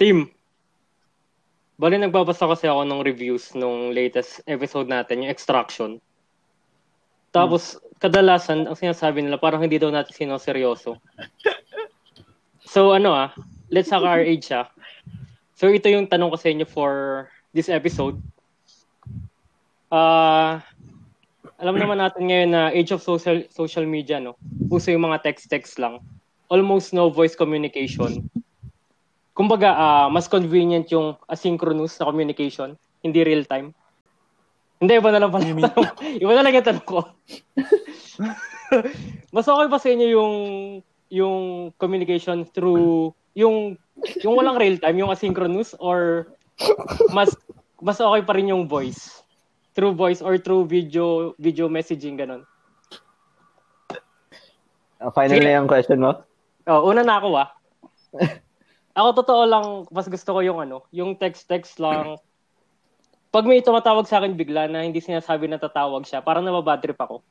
Team, bali nagbabasa kasi ako ng reviews nung latest episode natin, yung Extraction. Tapos, kadalasan, ang sinasabi nila, parang hindi daw natin sinoseryoso. So, ano ah, let's hack our age ah. So, ito yung tanong ko sa inyo for this episode. Ah, alam naman natin ngayon na age of social social media, no? Uso yung mga text-text lang. Almost no voice communication. Kumbaga, ah, mas convenient yung asynchronous na communication, hindi real time. Hindi, iba na lang pala. yung tanong. iba na lang yung tanong ko. mas okay ba sa inyo yung yung communication through yung yung walang real time, yung asynchronous or mas mas okay pa rin yung voice? Through voice or through video video messaging ganun. Uh, final Sige. na yung question mo? Oh, una na ako ah. Ako totoo lang, mas gusto ko yung ano, yung text-text lang. Pag may tumatawag sa akin bigla na hindi sinasabi na tatawag siya, parang nababad trip ako.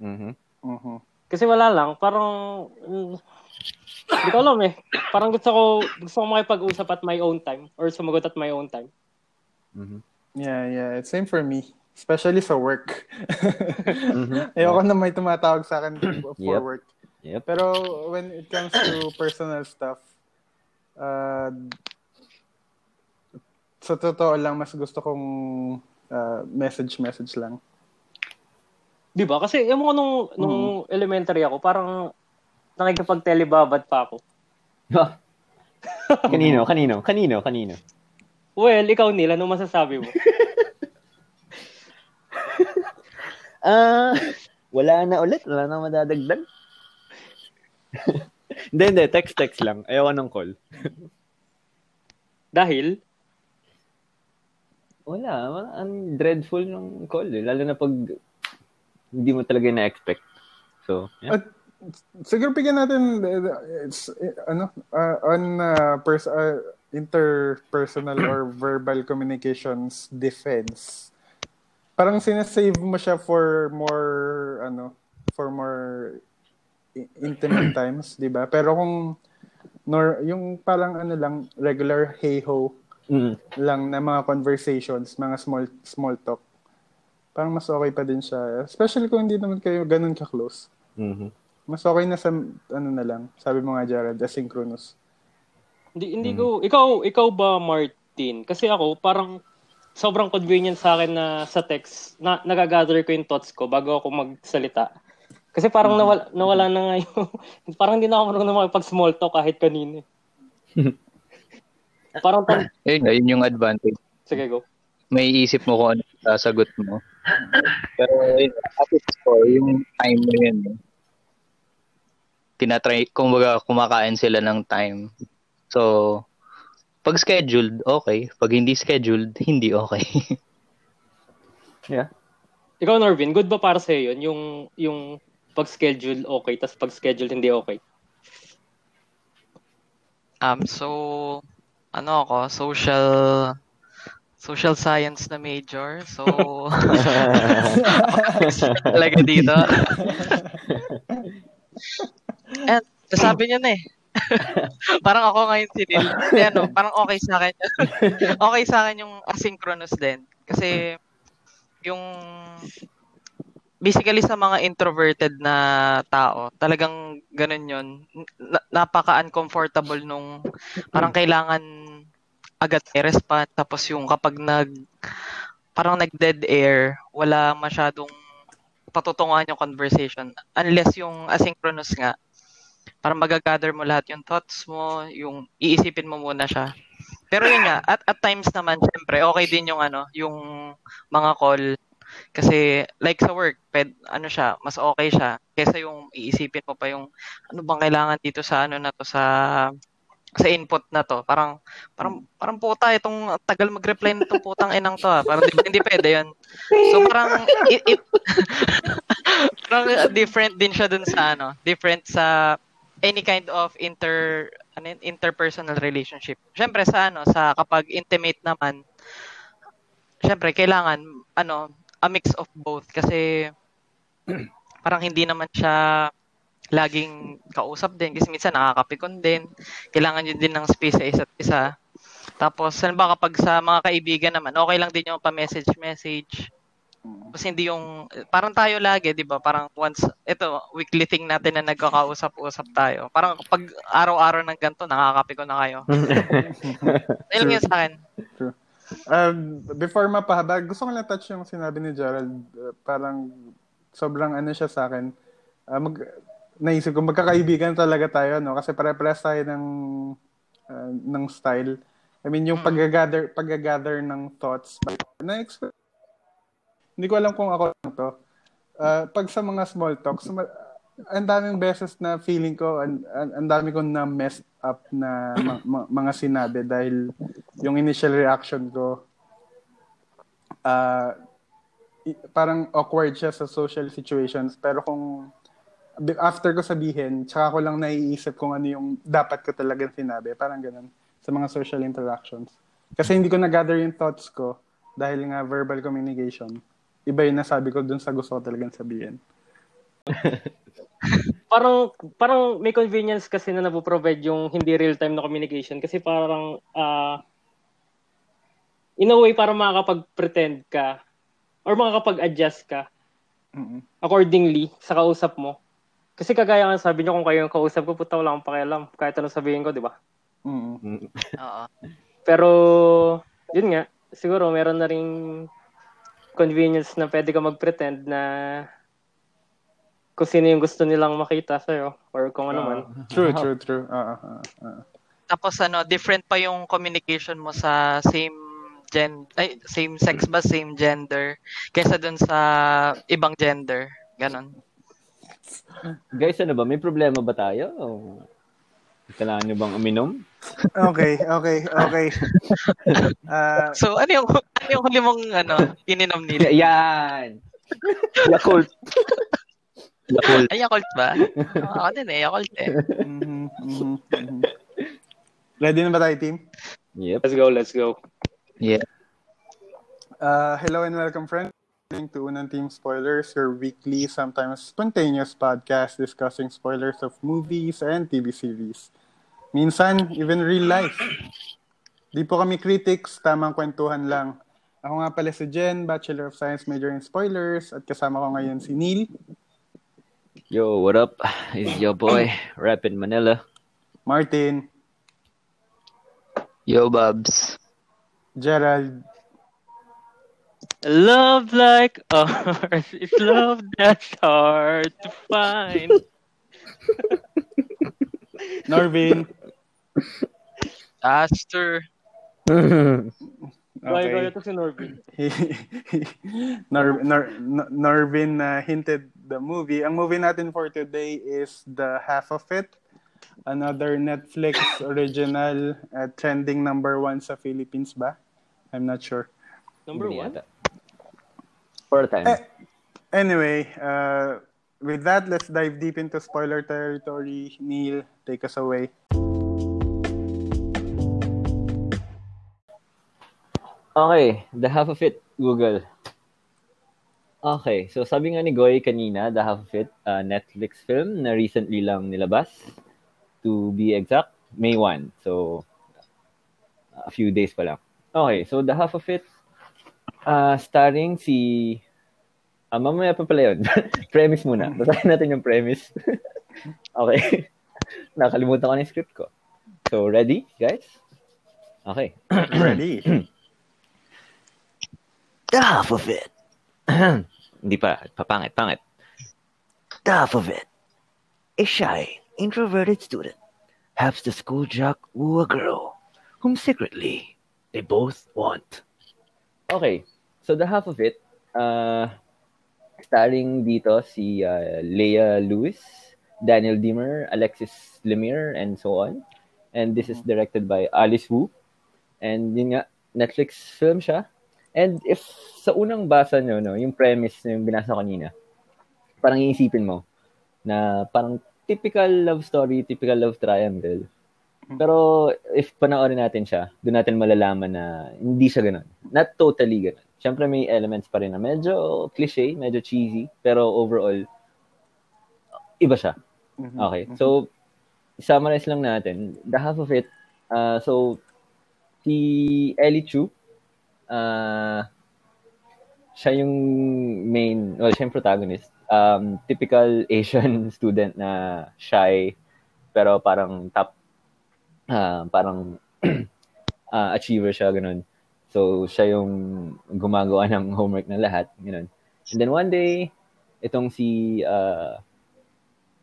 Mhm. Mhm. Kasi wala lang, parang mm, hindi ko alam eh. Parang gusto ko gusto ko makipag-usap at my own time or sumagot at my own time. Mhm. Yeah, yeah. It's same for me. Especially sa work. Mhm. Ayoko na may tumatawag sa akin for Yep. work. Yep. Pero when it comes to personal stuff, uh, sa totoo lang, mas gusto kong uh, message-message lang. 'Di ba? Kasi yung mga nung nung elementary ako, parang nakikipag-telebabad pa ako. kanino? Kanino? Kanino? Kanino? Well, ikaw nila, ano masasabi mo? Ah, wala na ulit. Wala na madadagdag. hindi, hindi. Text-text lang. Ayaw ng call. Dahil, Wala. wala. Ang dreadful ng call eh. Lalo na pag hindi mo talaga na-expect. So, yeah. At siguro bigyan natin it's uh, ano uh, on uh, pers- uh, interpersonal or verbal communications defense. Parang sinasave mo siya for more ano for more intimate times, 'di ba? Pero kung nor yung parang ano lang regular hey ho Mm. lang na mga conversations, mga small small talk. Parang mas okay pa din siya. Especially kung hindi naman kayo ganun ka-close. Mhm. Mas okay na sa ano na lang. Sabi mo nga Jared, asynchronous. hindi hindi ko ikaw ikaw ba Martin? Kasi ako parang sobrang convenient sa akin na sa text na nagagather ko yung thoughts ko bago ako magsalita. Kasi parang nawala, nawala na nga yung parang hindi na ako marunong makipag small talk kahit kanino. eh. parang tan- Ayun, nga, yun yung advantage. sige go. May isip mo kung ano yung sasagot mo. Pero yun, at its core, yung time mo yun. eh. Tinatry, kumbaga kumakain sila ng time. So, pag scheduled, okay. Pag hindi scheduled, hindi okay. Yeah. Ikaw Norvin, good ba para sa yun yung yung pag schedule okay tas pag schedule hindi okay? Um, so, ano ako, social, social science na major. So, talaga dito. And, sabi niya na eh. parang ako ngayon si Neil. Hindi, ano, parang okay sa akin. okay sa akin yung asynchronous din. Kasi, yung basically sa mga introverted na tao, talagang ganun yun. Na- napaka-uncomfortable nung parang kailangan agad i-respond. Tapos yung kapag nag parang nag-dead air, wala masyadong patutunguhan yung conversation. Unless yung asynchronous nga, parang magagather mo lahat yung thoughts mo, yung iisipin mo muna siya. Pero yun nga, at, at times naman, syempre, okay din yung ano, yung mga call. Kasi like sa work, ped, ano siya, mas okay siya kaysa yung iisipin mo pa yung ano bang kailangan dito sa ano na to sa sa input na to. Parang parang parang puta itong tagal mag-reply nitong putang inang to ah. Parang di, hindi pwede 'yun. So parang it, it parang different din siya dun sa ano, different sa any kind of inter ano interpersonal relationship. Syempre sa ano, sa kapag intimate naman, syempre kailangan ano, a mix of both kasi parang hindi naman siya laging kausap din kasi minsan nakakapikon din. Kailangan nyo din ng space sa isa't isa. Tapos, ba kapag sa mga kaibigan naman, okay lang din yung pa-message-message. Tapos hindi yung, parang tayo lagi, di ba? Parang once, ito, weekly thing natin na nagkakausap-usap tayo. Parang pag araw-araw ng ganito, nakakapi ko na kayo. Ayun lang yun sa akin. Um, before mapahaba, gusto ko lang touch yung sinabi ni Gerald. Uh, parang sobrang ano siya sa akin. Uh, mag, naisip ko, magkakaibigan talaga tayo, no? Kasi pare-pares tayo ng, uh, ng style. I mean, yung mm. pag-gather, pag-gather ng thoughts. Na-expect hindi ko alam kung ako lang to. Uh, pag sa mga small talks, ang daming beses na feeling ko, ang, ang dami ko na messed up na ma- ma- mga sinabi dahil yung initial reaction ko, uh, parang awkward siya sa social situations. Pero kung after ko sabihin, tsaka ko lang naiisip kung ano yung dapat ko talagang sinabi. Parang ganun sa mga social interactions. Kasi hindi ko na-gather yung thoughts ko dahil nga verbal communication iba yung nasabi ko dun sa gusto ko talagang sabihin. parang parang may convenience kasi na napoprovide yung hindi real-time na communication kasi parang uh, in a way para makakapag-pretend ka or makakapag-adjust ka mm-hmm. accordingly sa kausap mo. Kasi kagaya nga sabi niyo kung kayo yung kausap ko, puta wala akong pakialam kahit anong sabihin ko, di ba? Mm-hmm. Oo. Pero yun nga, siguro meron na ring convenience na pwede ka mag-pretend na kung sino yung gusto nilang makita sa'yo or kung ano man. Uh, true, true, true. Uh, uh, uh. Tapos ano, different pa yung communication mo sa same gen ay same sex ba same gender kaysa dun sa ibang gender ganon guys ano ba may problema ba tayo kailangan nyo bang uminom okay, okay, okay. Uh, so, ano yung, ano yung huli mong ano, ininom nila? Yan! Yakult. Yakult. Ay, Yakult ba? Oh, ako din eh, Yakult eh. Mm-hmm, mm-hmm. Ready na ba tayo, team? Yep. Let's go, let's go. Yeah. Uh, hello and welcome, friends. to Unang Team Spoilers, your weekly, sometimes spontaneous podcast discussing spoilers of movies and TV series. Minsan, even real life. Di po kami critics, tamang kwentuhan lang. Ako nga pala si Jen, Bachelor of Science major in spoilers, at kasama ko ngayon si Neil. Yo, what up? It's your boy, Rap in Manila. Martin. Yo, Bubs. Gerald. Love like ours is love that's hard to find. Norvin. Aster. okay. Kaya to si Norvin. Nor, Nor, Norvin uh, hinted the movie. Ang movie natin for today is The Half of It. Another Netflix original uh, trending number one sa Philippines ba? I'm not sure. Number one? Four times. Eh, anyway, uh, with that, let's dive deep into spoiler territory. Neil, take us away. Okay, the half of it, Google. Okay, so sabi nga ni Goy kanina, the half of it, uh, Netflix film na recently lang nilabas. To be exact, May 1. So, a few days pa lang. Okay, so the half of it, uh, starring si... Uh, mamaya pa pala yun. premise muna. Basahin natin yung premise. okay. Nakalimutan ko na yung script ko. So, ready, guys? Okay. ready. The half of it. Hindi pa. Papangit, pangit. The half of it. A shy, introverted student helps the school jock woo a girl whom secretly they both want. Okay, so the half of it, uh, starring dito si uh, Leia Lewis, Daniel Dimmer, Alexis Lemire, and so on. And this is directed by Alice Wu. And yun nga, Netflix film siya. And if sa unang basa nyo, no, yung premise na yung binasa kanina, parang iisipin mo na parang typical love story, typical love triangle. Pero if panoorin natin siya, doon natin malalaman na hindi siya ganun. Not totally ganun. Siyempre may elements pa rin na medyo cliche, medyo cheesy, pero overall, iba siya. Mm-hmm. Okay. So, summarize lang natin. The half of it, uh, so, si Ellie Chu, ah, siya yung main, well, siya yung protagonist. Um, typical Asian student na shy, pero parang top, ah, parang ah, achiever siya, ganun. So, siya yung gumagawa ng homework na lahat, ganun. And then one day, itong si, ah,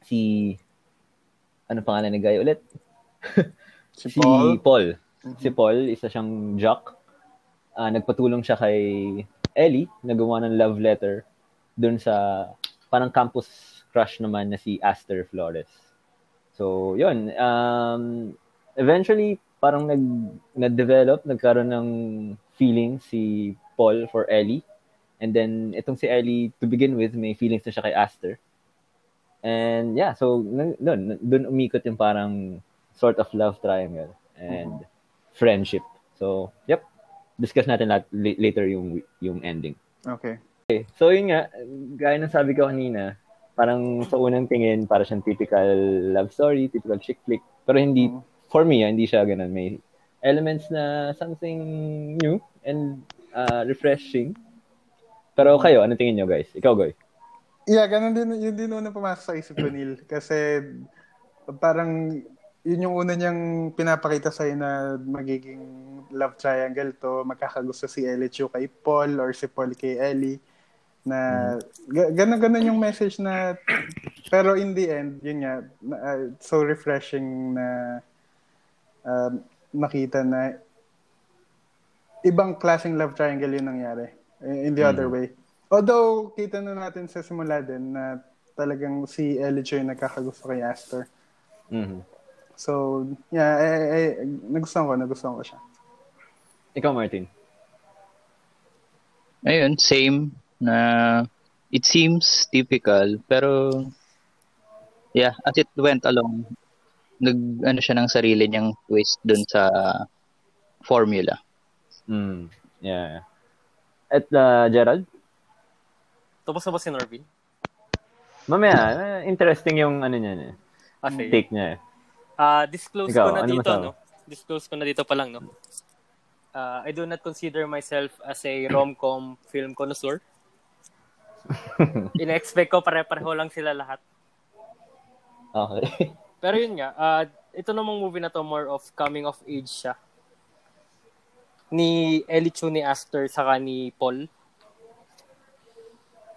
si, ano pangalan ni guy ulit? Si si Paul. Paul. Si Paul, isa siyang jock. Ah, nagpatulong siya kay Ellie na gumawa ng love letter dun sa parang campus crush naman na si Aster Flores. So, yun. Um, eventually, parang nag, nag-develop, nagkaroon ng feeling si Paul for Ellie. And then, itong si Ellie, to begin with, may feelings na siya kay Aster. And yeah, so dun, dun umikot yung parang sort of love triangle and friendship. So, yep. Discuss natin lat- la- later yung yung ending. Okay. Okay. So, yun nga, gaya ng sabi ko kanina, parang sa unang tingin, para siyang typical love story, typical chick flick. Pero hindi, for me, ah, hindi siya ganun. May elements na something new and uh, refreshing. Pero kayo, ano tingin nyo guys? Ikaw, Goy. Yeah, ganun din, yun din una pumasok sa isip ko, Neil. Kasi parang yun yung una niyang pinapakita sa'yo na magiging love triangle to. Magkakagusto si Chu kay Paul or si Paul kay Ellie. Na ga- ganun-ganun yung message na pero in the end, yun nga, uh, so refreshing na um, makita na ibang klaseng love triangle yung nangyari eh, in the other way. Although, kita na natin sa simula din na talagang si Ellie yung nagkakagusto kay Astor. Mhm. So, yeah, eh, eh, nagustuhan ko, nagustuhan ko siya. Ikaw, Martin. Ayun, same na it seems typical pero yeah, as it went along nag ano siya ng sarili niyang twist dun sa formula. Mm. Yeah. At uh, Gerald? Tapos na ba si Norvin? Mamaya, eh, interesting yung ano niya, eh, Okay. take niya. eh. Ah, disclose Ikaw, ko na ano dito, no? Disclose ko na dito pa lang, no? Ah, I do not consider myself as a rom-com film connoisseur. Ina-expect ko pare-pareho lang sila lahat. Okay. Pero yun nga, ah, ito namang movie na to more of coming of age siya. Ni Ellie Chu ni Aster saka ni Paul.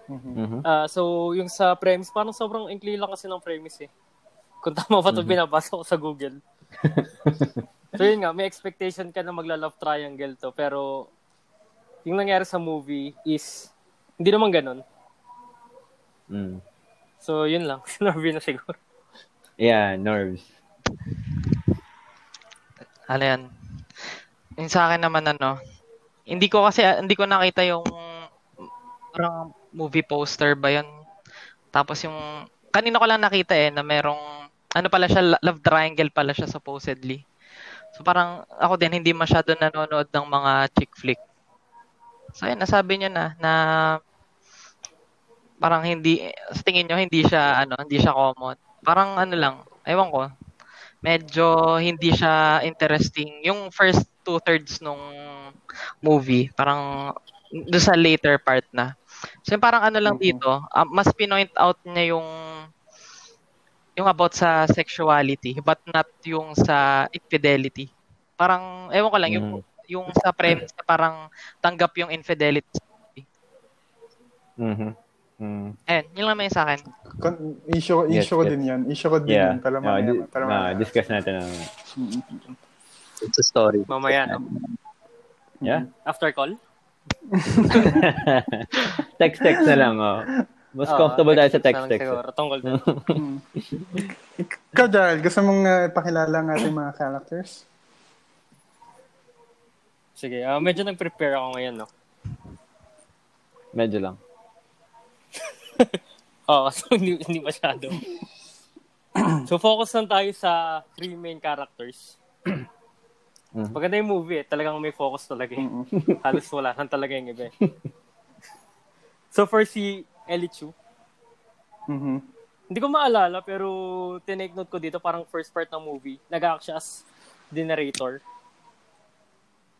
Mhm. Ah, so yung sa premise, parang sobrang inkli lang kasi ng premise eh. Kung tama ba ito binabasa ko sa Google. so yun nga, may expectation ka na magla-love triangle to. Pero yung nangyari sa movie is hindi naman ganun. Mm. So yun lang. Sinabi na siguro. Yeah, nerves. Ano yan? Yung sa akin naman ano, hindi ko kasi, hindi ko nakita yung parang movie poster ba yun? Tapos yung, kanina ko lang nakita eh, na merong, ano pala siya, lo- love triangle pala siya supposedly. So parang ako din hindi masyado nanonood ng mga chick flick. So ayun, nasabi niya na na parang hindi sa tingin niyo hindi siya ano, hindi siya common. Parang ano lang, ewan ko. Medyo hindi siya interesting. Yung first two thirds nung movie, parang doon sa later part na. So parang ano lang dito, ah, mas pinoint out niya yung yung about sa sexuality but not yung sa infidelity. Parang ewan ko lang yung yung sa premise na parang tanggap yung infidelity. Mhm. Mm. Ayun, yun lang may sa akin. Kon- issue, Yes, issue ko yes. din yan. Issue ko din Yeah. yan. Ah, mamaya. di- pero ah, mamaya. discuss natin ang It's a story. Mamaya, no? Yeah. After call? text text na lang oh. Mas Oo, comfortable tayo sa Ah, text text na lang text. siguro, Tungkol doon. Ikaw, Daryl, gusto mong uh, pakilala ang ating mga characters? Sige, ah, medyo nag-prepare ako ngayon, no? Medyo lang. Oo, so hindi, hindi masyado. so focus lang tayo sa three main characters. Mhm. Maganda yung movie eh. Talagang may focus talaga eh. Halos wala lang talaga yung iba eh. so for si Ellie Chu, Mhm. hindi ko maalala pero tinake note ko dito parang first part ng movie. Nag-act siya as the narrator.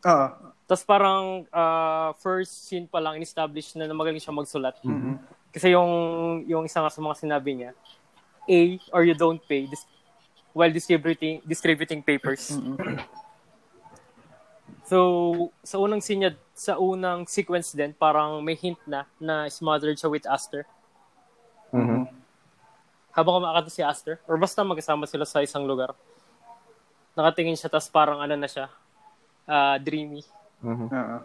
Oo. Tapos parang ah, first scene pa lang, in-establish na, na magaling siya magsulat. Mhm. Kasi yung, yung isa nga sa mga sinabi niya, A, or you don't pay dis- while distributing, distributing papers. So, sa unang scene niya, sa unang sequence din, parang may hint na na smothered siya with Aster. Mhm. Habang kumakanta si Aster, or basta magkasama sila sa isang lugar. Nakatingin siya, tapos parang ano na siya, ah, dreamy. Mhm. Oo.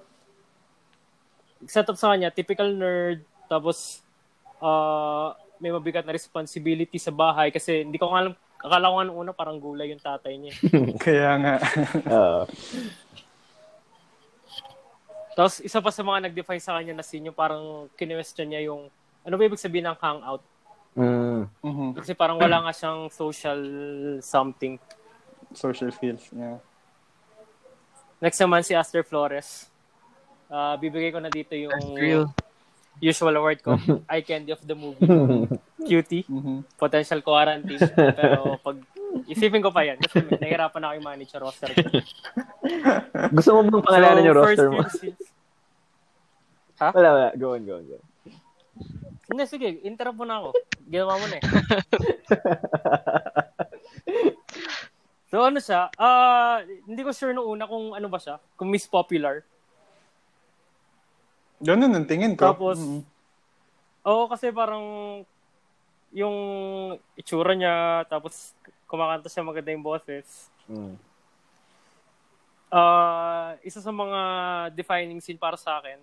Set up sa kanya, typical nerd, tapos ah, may mabigat na responsibility sa bahay kasi hindi ko nga alam, akala ko nga nung una parang gulay yung tatay niya. Kaya nga. Oo. Tapos isa pa sa mga nag-define sa kanya na scene yung parang kinwestiyon niya yung ano ba ibig sabihin ng hangout? Mm. Mhm. Kasi parang wala nga siyang social something. Social skills. Yeah. Next naman si Aster Flores. Ah, bibigay ko na dito yung Real. usual award ko, eye candy of the movie. Cutie, Mhm. potential quarantine. Pero pag isipin ko pa yan kasi nahirapan ako yung manage yung roster ko. Gusto mo bang pangalanan yung roster mo? scenes- Wala, wala. Go on, go on, go on. Hindi, sige, interrupt mo na ako. Ginawa mo na eh. so ano siya, ah hindi ko sure nung una kung ano ba siya, kung Miss Popular. Ganun ang tingin ko. Tapos, Mhm. Oo, kasi parang yung itsura niya, tapos kumakanta siya maganda yung boses. Mm. Ah, isa sa mga defining scene para sa akin,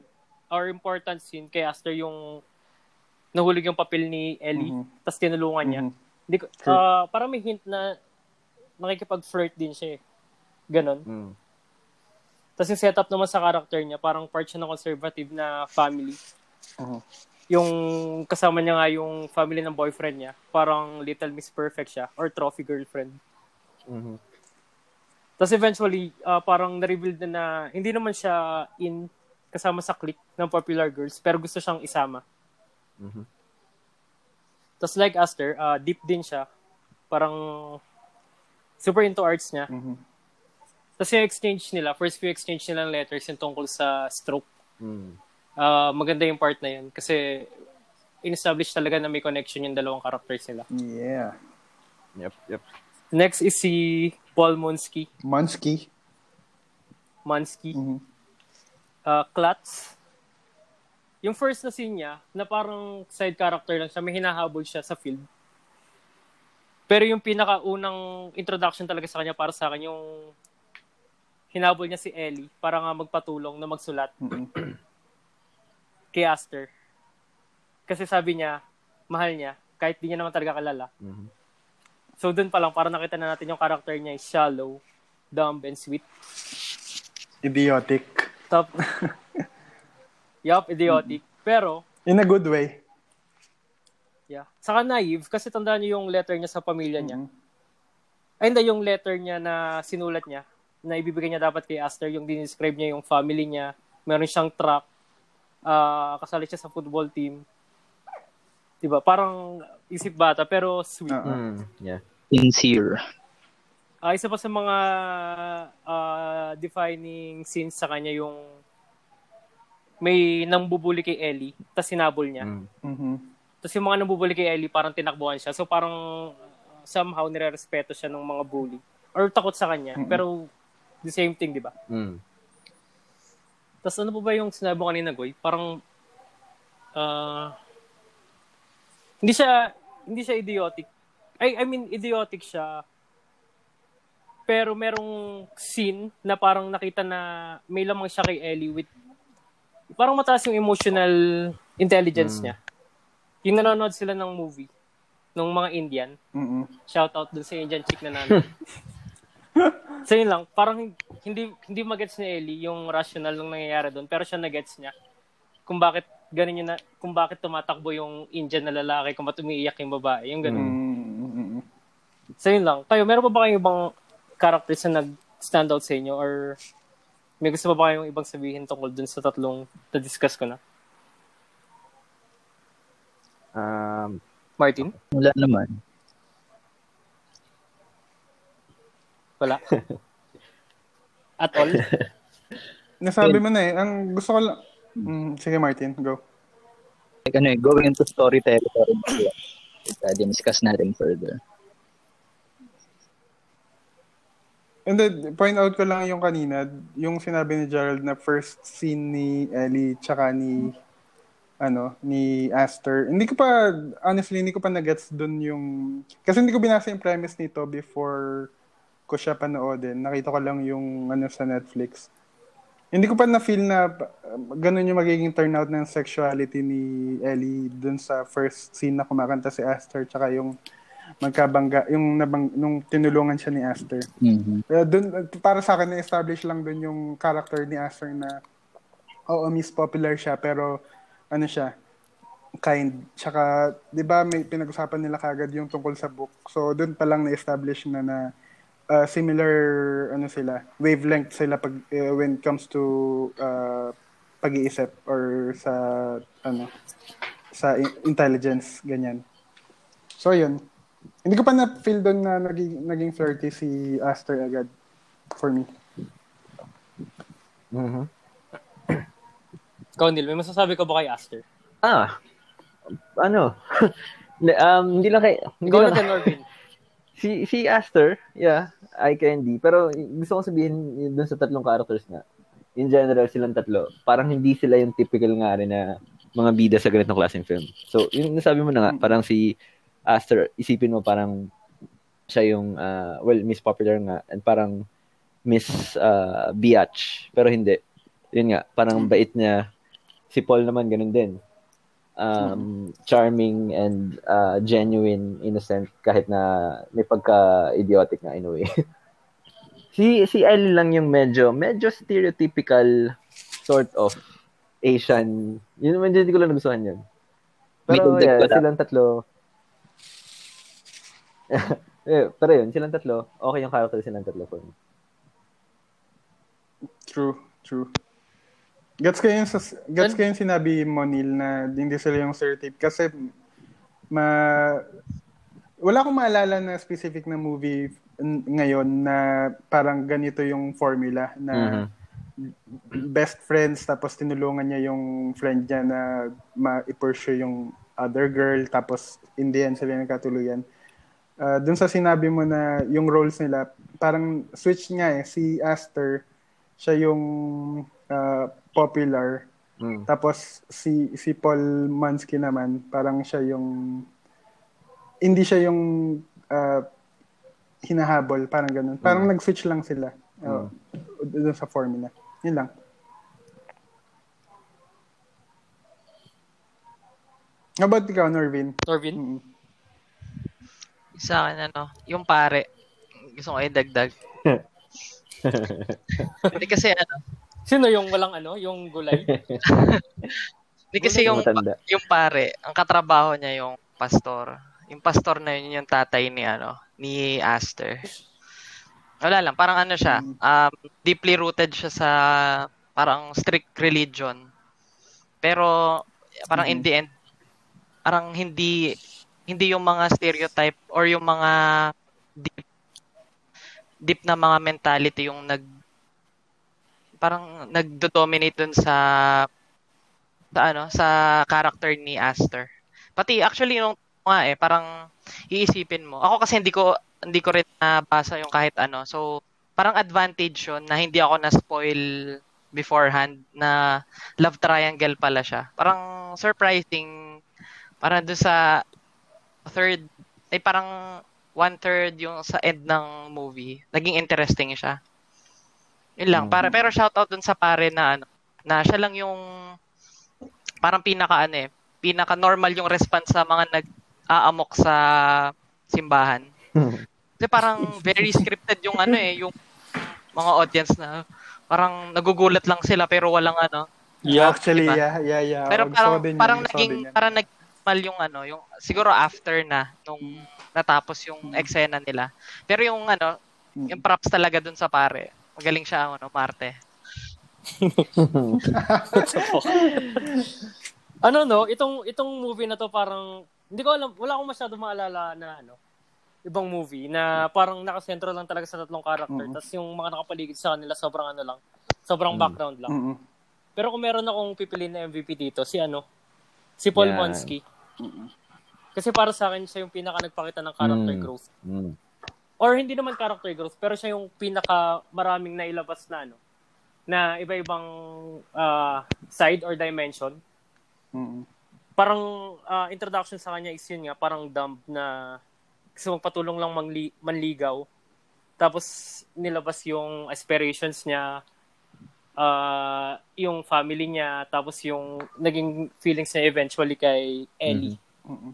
or important scene kay Aster yung nahulog yung papel ni Ellie, Mhm. tapos tinulungan niya. Mhm. Hindi ko, ah, parang may hint na nakikipag-flirt din siya eh. Ganon. Mm. Tapos yung setup naman sa character niya, parang part siya ng conservative na family. Mhm. Yung kasama niya nga yung family ng boyfriend niya, parang Little Miss Perfect siya, or trophy girlfriend. Mhm. Tapos eventually, ah, parang na-reveal na na hindi naman siya in kasama sa clique ng popular girls, pero gusto siyang isama. Mhm. Tapos like Aster, ah, deep din siya. Parang super into arts niya. Mhm. Tapos yung exchange nila, first few exchange nila ng letters yung tungkol sa stroke. Mm. Ah, maganda yung part na yun kasi in-establish talaga na may connection yung dalawang characters nila. Yeah. Yep, yep. Next is si Paul Monsky, Monsky. Mansky, Mhm. uh, Klutz. Yung first na scene niya, na parang side character lang siya, may hinahabol siya sa field. Pero yung pinakaunang introduction talaga sa kanya para sa akin, yung hinabol niya si Ellie para nga magpatulong na magsulat Mhm. Kay Aster. Kasi sabi niya, mahal niya, kahit di niya naman talaga kalala. Mhm. So dun pa lang, para nakita na natin yung character niya is shallow, dumb, and sweet. Idiotic. Top. yup, idiotic. Pero, In a good way. yeah. Saka naive, kasi tandaan niyo yung letter niya sa pamilya niya. Mhm. Ay, hindi, yung letter niya na sinulat niya, na ibibigay niya dapat kay Aster, yung dinescribe niya yung family niya, meron siyang truck, ah kasali siya sa football team. Diba? Parang isip bata, pero sweet. Mm. Yeah. Sincere. Ah, isa pa sa mga ah, defining scenes sa kanya yung may nambubuli kay Ellie, tapos sinabol niya. Mm. Mhm. Tapos yung mga nambubuli kay Ellie, parang tinakbuhan siya. So parang uh, somehow nire-respeto siya ng mga bully. Or takot sa kanya. Mm-mm. Pero the same thing, di ba? Mm. Tapos ano pa ba yung sinabi kanina, Goy? Parang ah, hindi siya hindi siya idiotic. I, I mean, idiotic siya. Pero merong scene na parang nakita na may lamang siya kay Ellie with parang mataas yung emotional intelligence Mm. niya. Yung nanonood sila ng movie ng mga Indian. Mhm. Shout out dun sa Indian chick na nanonood. so yun lang, parang hindi hindi magets ni Ellie yung rational ng nangyayari doon, pero siya nagets niya kung bakit ganun yun na, kung bakit tumatakbo yung Indian na lalaki, kung ba't umiiyak yung babae, yung ganun. Mhm. So yun lang. Kayo, meron pa ba kayong ibang characters na nag-stand out sa inyo or may gusto pa ba kayong ibang sabihin tungkol dun sa tatlong na-discuss ko na? Um, Martin? Wala naman. Wala? At all? Nasabi mo na eh. Ang gusto ko lang... Mm, sige, Martin, go. Like, ano eh, going into story territory. Uh, discuss natin further. And then, point out ko lang yung kanina, yung sinabi ni Gerald na first scene ni Ellie tsaka ni ano, ni Aster. Hindi ko pa, honestly, hindi ko pa nagets dun yung, kasi hindi ko binasa yung premise nito before ko siya panoodin. Nakita ko lang yung ano sa Netflix. Hindi ko pa na-feel na uh, ganun yung magiging turnout ng sexuality ni Ellie dun sa first scene na kumakanta si Aster tsaka yung magkabangga, yung nabang, nung tinulungan siya ni Aster. Mm-hmm. Uh, dun, para sa akin, na-establish lang dun yung character ni Aster na oo, Miss Popular siya, pero ano siya, kind. Tsaka, di ba, may pinag-usapan nila kagad yung tungkol sa book. So, dun pa lang na-establish na na uh, similar, ano sila, wavelength sila pag, uh, when it comes to uh, pag-iisip or sa, ano, sa intelligence, ganyan. So, yun. Hindi ko pa na-feel doon na naging, naging flirty si Aster agad for me. Mhm. Ikaw, Neil, may masasabi ka ba kay Aster? Ah, ano? um, hindi lang kay... Hindi Ikaw lang, na Norvin. Si, si Aster, yeah, eye candy. Pero gusto ko sabihin dun sa tatlong characters nga. In general, silang tatlo. Parang hindi sila yung typical nga rin na mga bida sa ganitong klaseng film. So, yung nasabi mo na nga, parang si Aster, isipin mo parang siya yung, uh, well, Miss Popular nga, and parang Miss uh, Biatch. Pero hindi. Yun nga, parang bait niya. Si Paul naman, ganun din. Um, charming and uh, genuine, innocent, kahit na may pagka-idiotic nga in a way. si, si Ellie lang yung medyo, medyo stereotypical sort of Asian. Yun medyo hindi ko lang nagustuhan yun. Pero yeah, silang tatlo. eh, pero yun, silang tatlo, okay yung character silang tatlo for me. True, true. Gets ko yung, gets ko yung sinabi mo, Neil, na hindi sila yung stereotype. Kasi, ma... Wala akong maalala na specific na movie n- ngayon na parang ganito yung formula na best friends tapos tinulungan niya yung friend niya na ma-pursue yung other girl tapos in the end sila nagkatuluyan. Uh, dun sa sinabi mo na yung roles nila, parang switch nga eh. Si Aster, siya yung uh, popular. Mm. Tapos si si Paul Mansky naman, parang siya yung hindi siya yung uh, hinahabol, parang ganun. Parang nag-switch lang sila uh, dun sa formula. Yun lang. How about ikaw, Norvin? Norvin? Mm. Sa akin, ano, yung pare. Gusto ko idagdag. Hindi kasi, ano, Sino yung walang ano, yung gulay? hindi kasi yung, Matanda. yung pare, ang katrabaho niya yung pastor. Yung pastor na yun, yung tatay ni, ano, ni Aster. Wala lang, parang ano siya, um, deeply rooted siya sa parang strict religion. Pero parang in the end, parang hindi hindi yung mga stereotype or yung mga deep deep na mga mentality yung nag parang nagdo-dominate dun sa sa ano sa character ni Aster. Pati actually yung nga eh parang iisipin mo. Ako kasi hindi ko hindi ko rin nabasa yung kahit ano. So parang advantage yun na hindi ako na spoil beforehand na love triangle pala siya. Parang surprising parang doon sa third ay parang one third yung sa end ng movie. Naging interesting siya. Yun lang. Para, pero shoutout dun sa pare na ano, na siya lang yung parang pinaka ano eh, pinaka normal yung response sa mga nag-aamok sa simbahan. Kasi parang very scripted yung ano eh, yung mga audience na parang nagugulat lang sila pero walang ano. Actually, diba? yeah, yeah, yeah. Pero parang din yun, parang ko naging din parang nagmal yung ano, yung siguro after na nung natapos yung eksena nila. Pero yung ano, yung props talaga dun sa pare. Magaling siya ano, Marte. ano no, itong itong movie na to parang hindi ko alam, wala akong masyado maalala na ano, ibang movie na parang nakasentro lang talaga sa tatlong character. Tapos yung mga nakapaligid sa kanila sobrang ano lang, Sobrang Mm. background lang. Mm-mm. Pero kung meron akong pipiliin na MVP dito, si ano? Si Paul Yan. Monsky. Kasi para sa akin, siya yung pinaka nagpakita ng character Mm. growth. Mm. Or hindi naman character growth, pero siya yung pinaka maraming nailabas na ano, na iba-ibang ah, side or dimension. Mm-mm. Parang ah, introduction sa kanya is yun nga, parang dumb na gusto magpatulong lang mangli- manligaw. Tapos nilabas yung aspirations niya, ah, yung family niya, tapos yung naging feelings niya eventually kay Ellie. Mm-mm.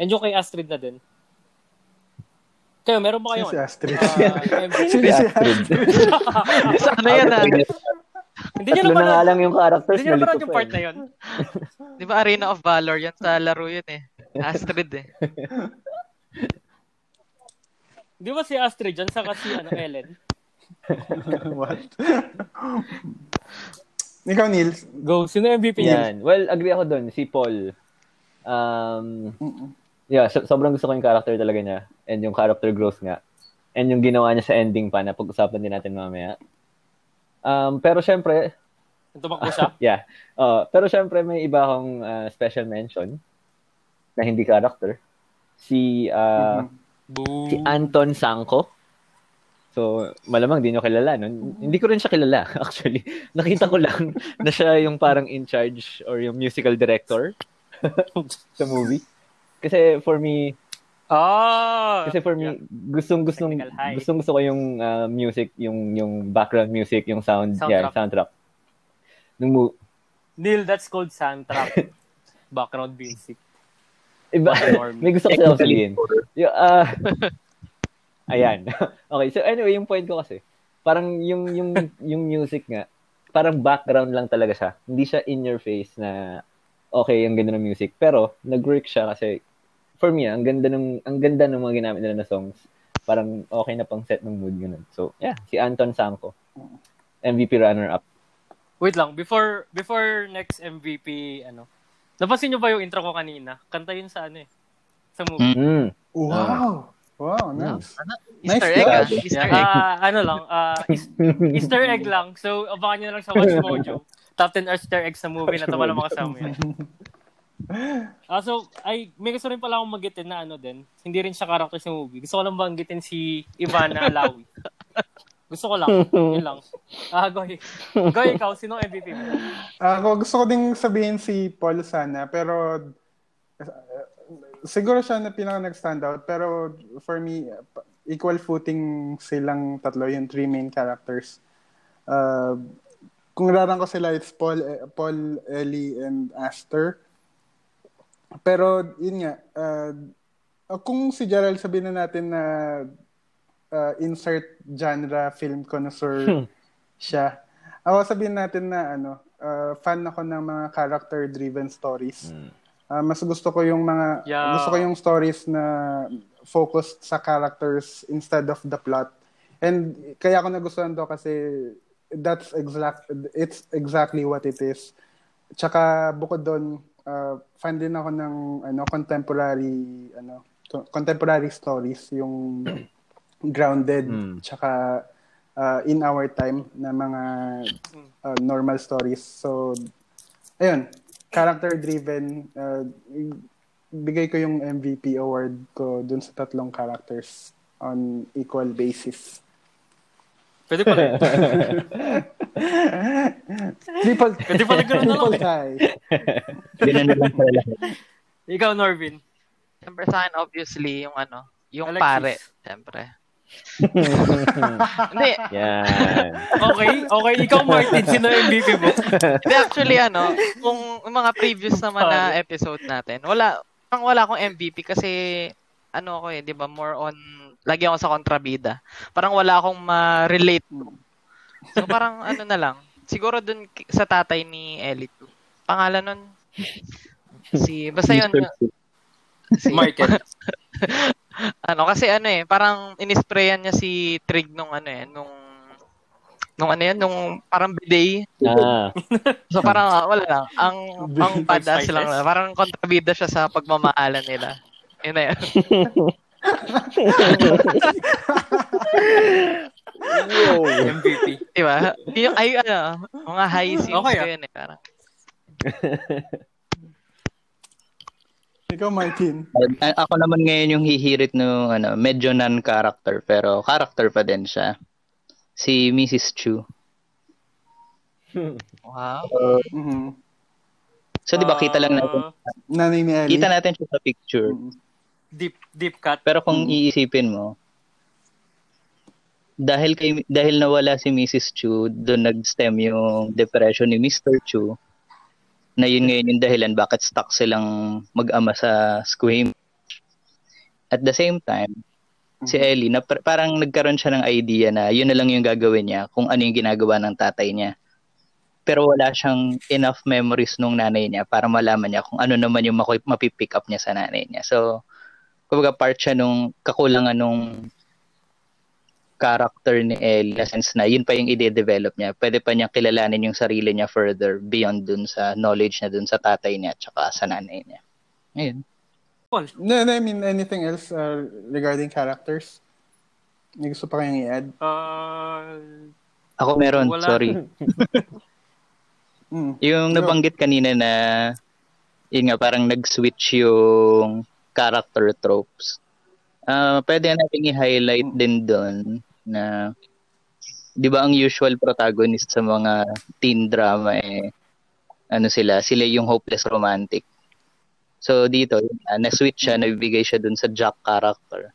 And yung kay Astrid na din. Kayo, meron ba kayo? Si Astrid. ah, MVP? Sino si Astrid? Sana yan ah. Hindi nyo Tatlo na lang yung characters hindi nyo na napanood lito yung pa part na yun. Di ba Arena of Valor? Yan sa laro yun eh. Astrid eh. Di ba si Astrid dyan, saka si ano, Ellen? What? Ikaw, Nils. Go, sino yung MVP niya? Yan. Well, agree ako doon. Si Paul. Um, Mm-mm. Yeah, so- sobrang gusto ko yung character talaga niya. And yung character growth nga. And yung ginawa niya sa ending pa na pag-usapan din natin mamaya. Um, pero syempre, Tumakbo siya? yeah. Uh, pero syempre may iba akong uh, special mention na hindi character. Si uh, Mhm. Boo. si Anton Sangko. So, malamang di nyo kilala. No? Hindi ko rin siya kilala, actually. Nakita ko lang na siya yung parang in charge or yung musical director sa movie. Kasi for me, Ah! kasi for me, gustong gustong gustong gusto ko yung uh, music, yung yung background music, yung sound, yeah, Soundtrack. soundtrack. Nung mo, Neil, that's called soundtrack. Background music. iba, may gusto ko siya sabihin. Yung, ah, ayan. okay, so anyway, yung point ko kasi, parang yung yung yung music nga, parang background lang talaga siya. Hindi siya in your face na okay, ang ganda ng music, pero nag-work siya kasi for me, ang ganda ng ang ganda ng mga ginamit nila na songs. Parang okay na pang set ng mood ganun. So, yeah, si Anton Sangko. MVP runner up. Wait lang, before before next MVP, ano, napansin nyo ba yung intro ko kanina? Kanta yun sa ano eh, sa movie. Mm. Wow. Wow, nice. Easter Nice egg ah. Easter egg. Ah, ano lang, ah, is- Easter egg lang. So, abangan nyo na lang sa Watch Mojo. Top 10 Easter eggs sa movie na ito wala makasama yan. Ah, so, ay, may gusto rin pala akong magitin na ano din. Hindi rin siya character sa movie. Gusto ko lang banggitin si Ivana Alawi. Gusto ko lang. Yun lang. Ah, Goy. Goy, ikaw, sino ang MVP mo? Ako gusto ko ding sabihin si Paul sana, pero uh, siguro siya na pinaka nag-stand out. Pero for me, uh, equal footing silang tatlo, yung three main characters. Uh, kung rarang ko sila, it's Paul, Paul, Ellie, and Aster. Pero, yun nga, uh, kung si Gerald sabihin na natin na uh, insert genre film connoisseur siya, ako sabihin natin na ano, uh, fan ako ng mga character-driven stories. Mm. Uh, mas gusto ko yung mga Yeah. gusto ko yung stories na focused sa characters instead of the plot. And kaya ako nagustuhan to kasi that's exact it's exactly what it is. Tsaka bukod doon, uh, fan din ako ng ano contemporary ano to- contemporary stories yung grounded Mm. tsaka uh, in our time na mga uh, normal stories. So ayun, character driven uh, bigay ko yung MVP award ko dun sa tatlong characters on equal basis. Pwede pa rin. Triple, Pwede pala ganun na lang triple eh. tie. Ganun na lang pala. Ikaw, Norvin. Siyempre sa akin, obviously, yung ano, yung Alexis. pare. Siyempre. Hindi, Yan. Okay, okay. Ikaw, Martin, sino ang MVP mo? Hindi, actually, ano, kung yung mga previous naman na episode natin, wala, parang wala akong MVP kasi, ano ako eh, di ba, more on, lagi ako sa kontrabida. Parang wala akong ma-relate. So, parang, ano na lang, siguro dun sa tatay ni Ellie too. Pangalan nun, si, basta yun, si, Michael. ano, kasi ano eh, parang inisprayan niya si Trig nung ano eh, nung, nung ano yan, nung parang bidet, Ah. So parang ah, wala lang. Ang ang spices? lang. Parang kontrabida siya sa pagmamahalan nila. Yun na yun. Wow. MVP. Di ba? Yung, ay, ano, mga high scenes Okay, ko ah. yun eh. Parang, Ikaw, Martin. A- ako naman ngayon yung hihirit no ano, medyo non-character pero character pa din siya. Si Mrs. Chu. wow. Mhm. So 'di ba kita lang natin, Ah, Nanay ni Ellie. kita natin siya sa picture. Deep, deep cut. Pero kung Mm. iisipin mo, dahil kay dahil nawala si Mrs. Chu, doon nag-stem yung depression ni Mr. Chu. Na yun ngayon yung dahilan bakit stuck silang mag-ama sa Squame. At the same time, si Ellie, na par- parang nagkaroon siya ng idea na yun na lang yung gagawin niya kung ano yung ginagawa ng tatay niya. Pero wala siyang enough memories nung nanay niya para malaman niya kung ano naman yung mapipick up niya sa nanay niya. So, kumbaga part siya nung kakulangan nung character ni Ellie na sense na yun pa yung ide-develop niya. Pwede pa niya kilalanin yung sarili niya further beyond dun sa knowledge niya dun sa tatay niya at saka sa nanay niya. Ayun. No, no, I mean, anything else uh, regarding characters? May gusto pa kayong i-add? Ah, Ako meron, Wala. sorry. Mm. Yung nabanggit kanina na yun nga parang nag-switch yung character tropes. Ah, pwede nating i-highlight din doon na 'di ba ang usual protagonist sa mga teen drama eh ano sila, sila yung hopeless romantic. So dito, uh, na-switch siya, nabibigay siya dun sa Jack character.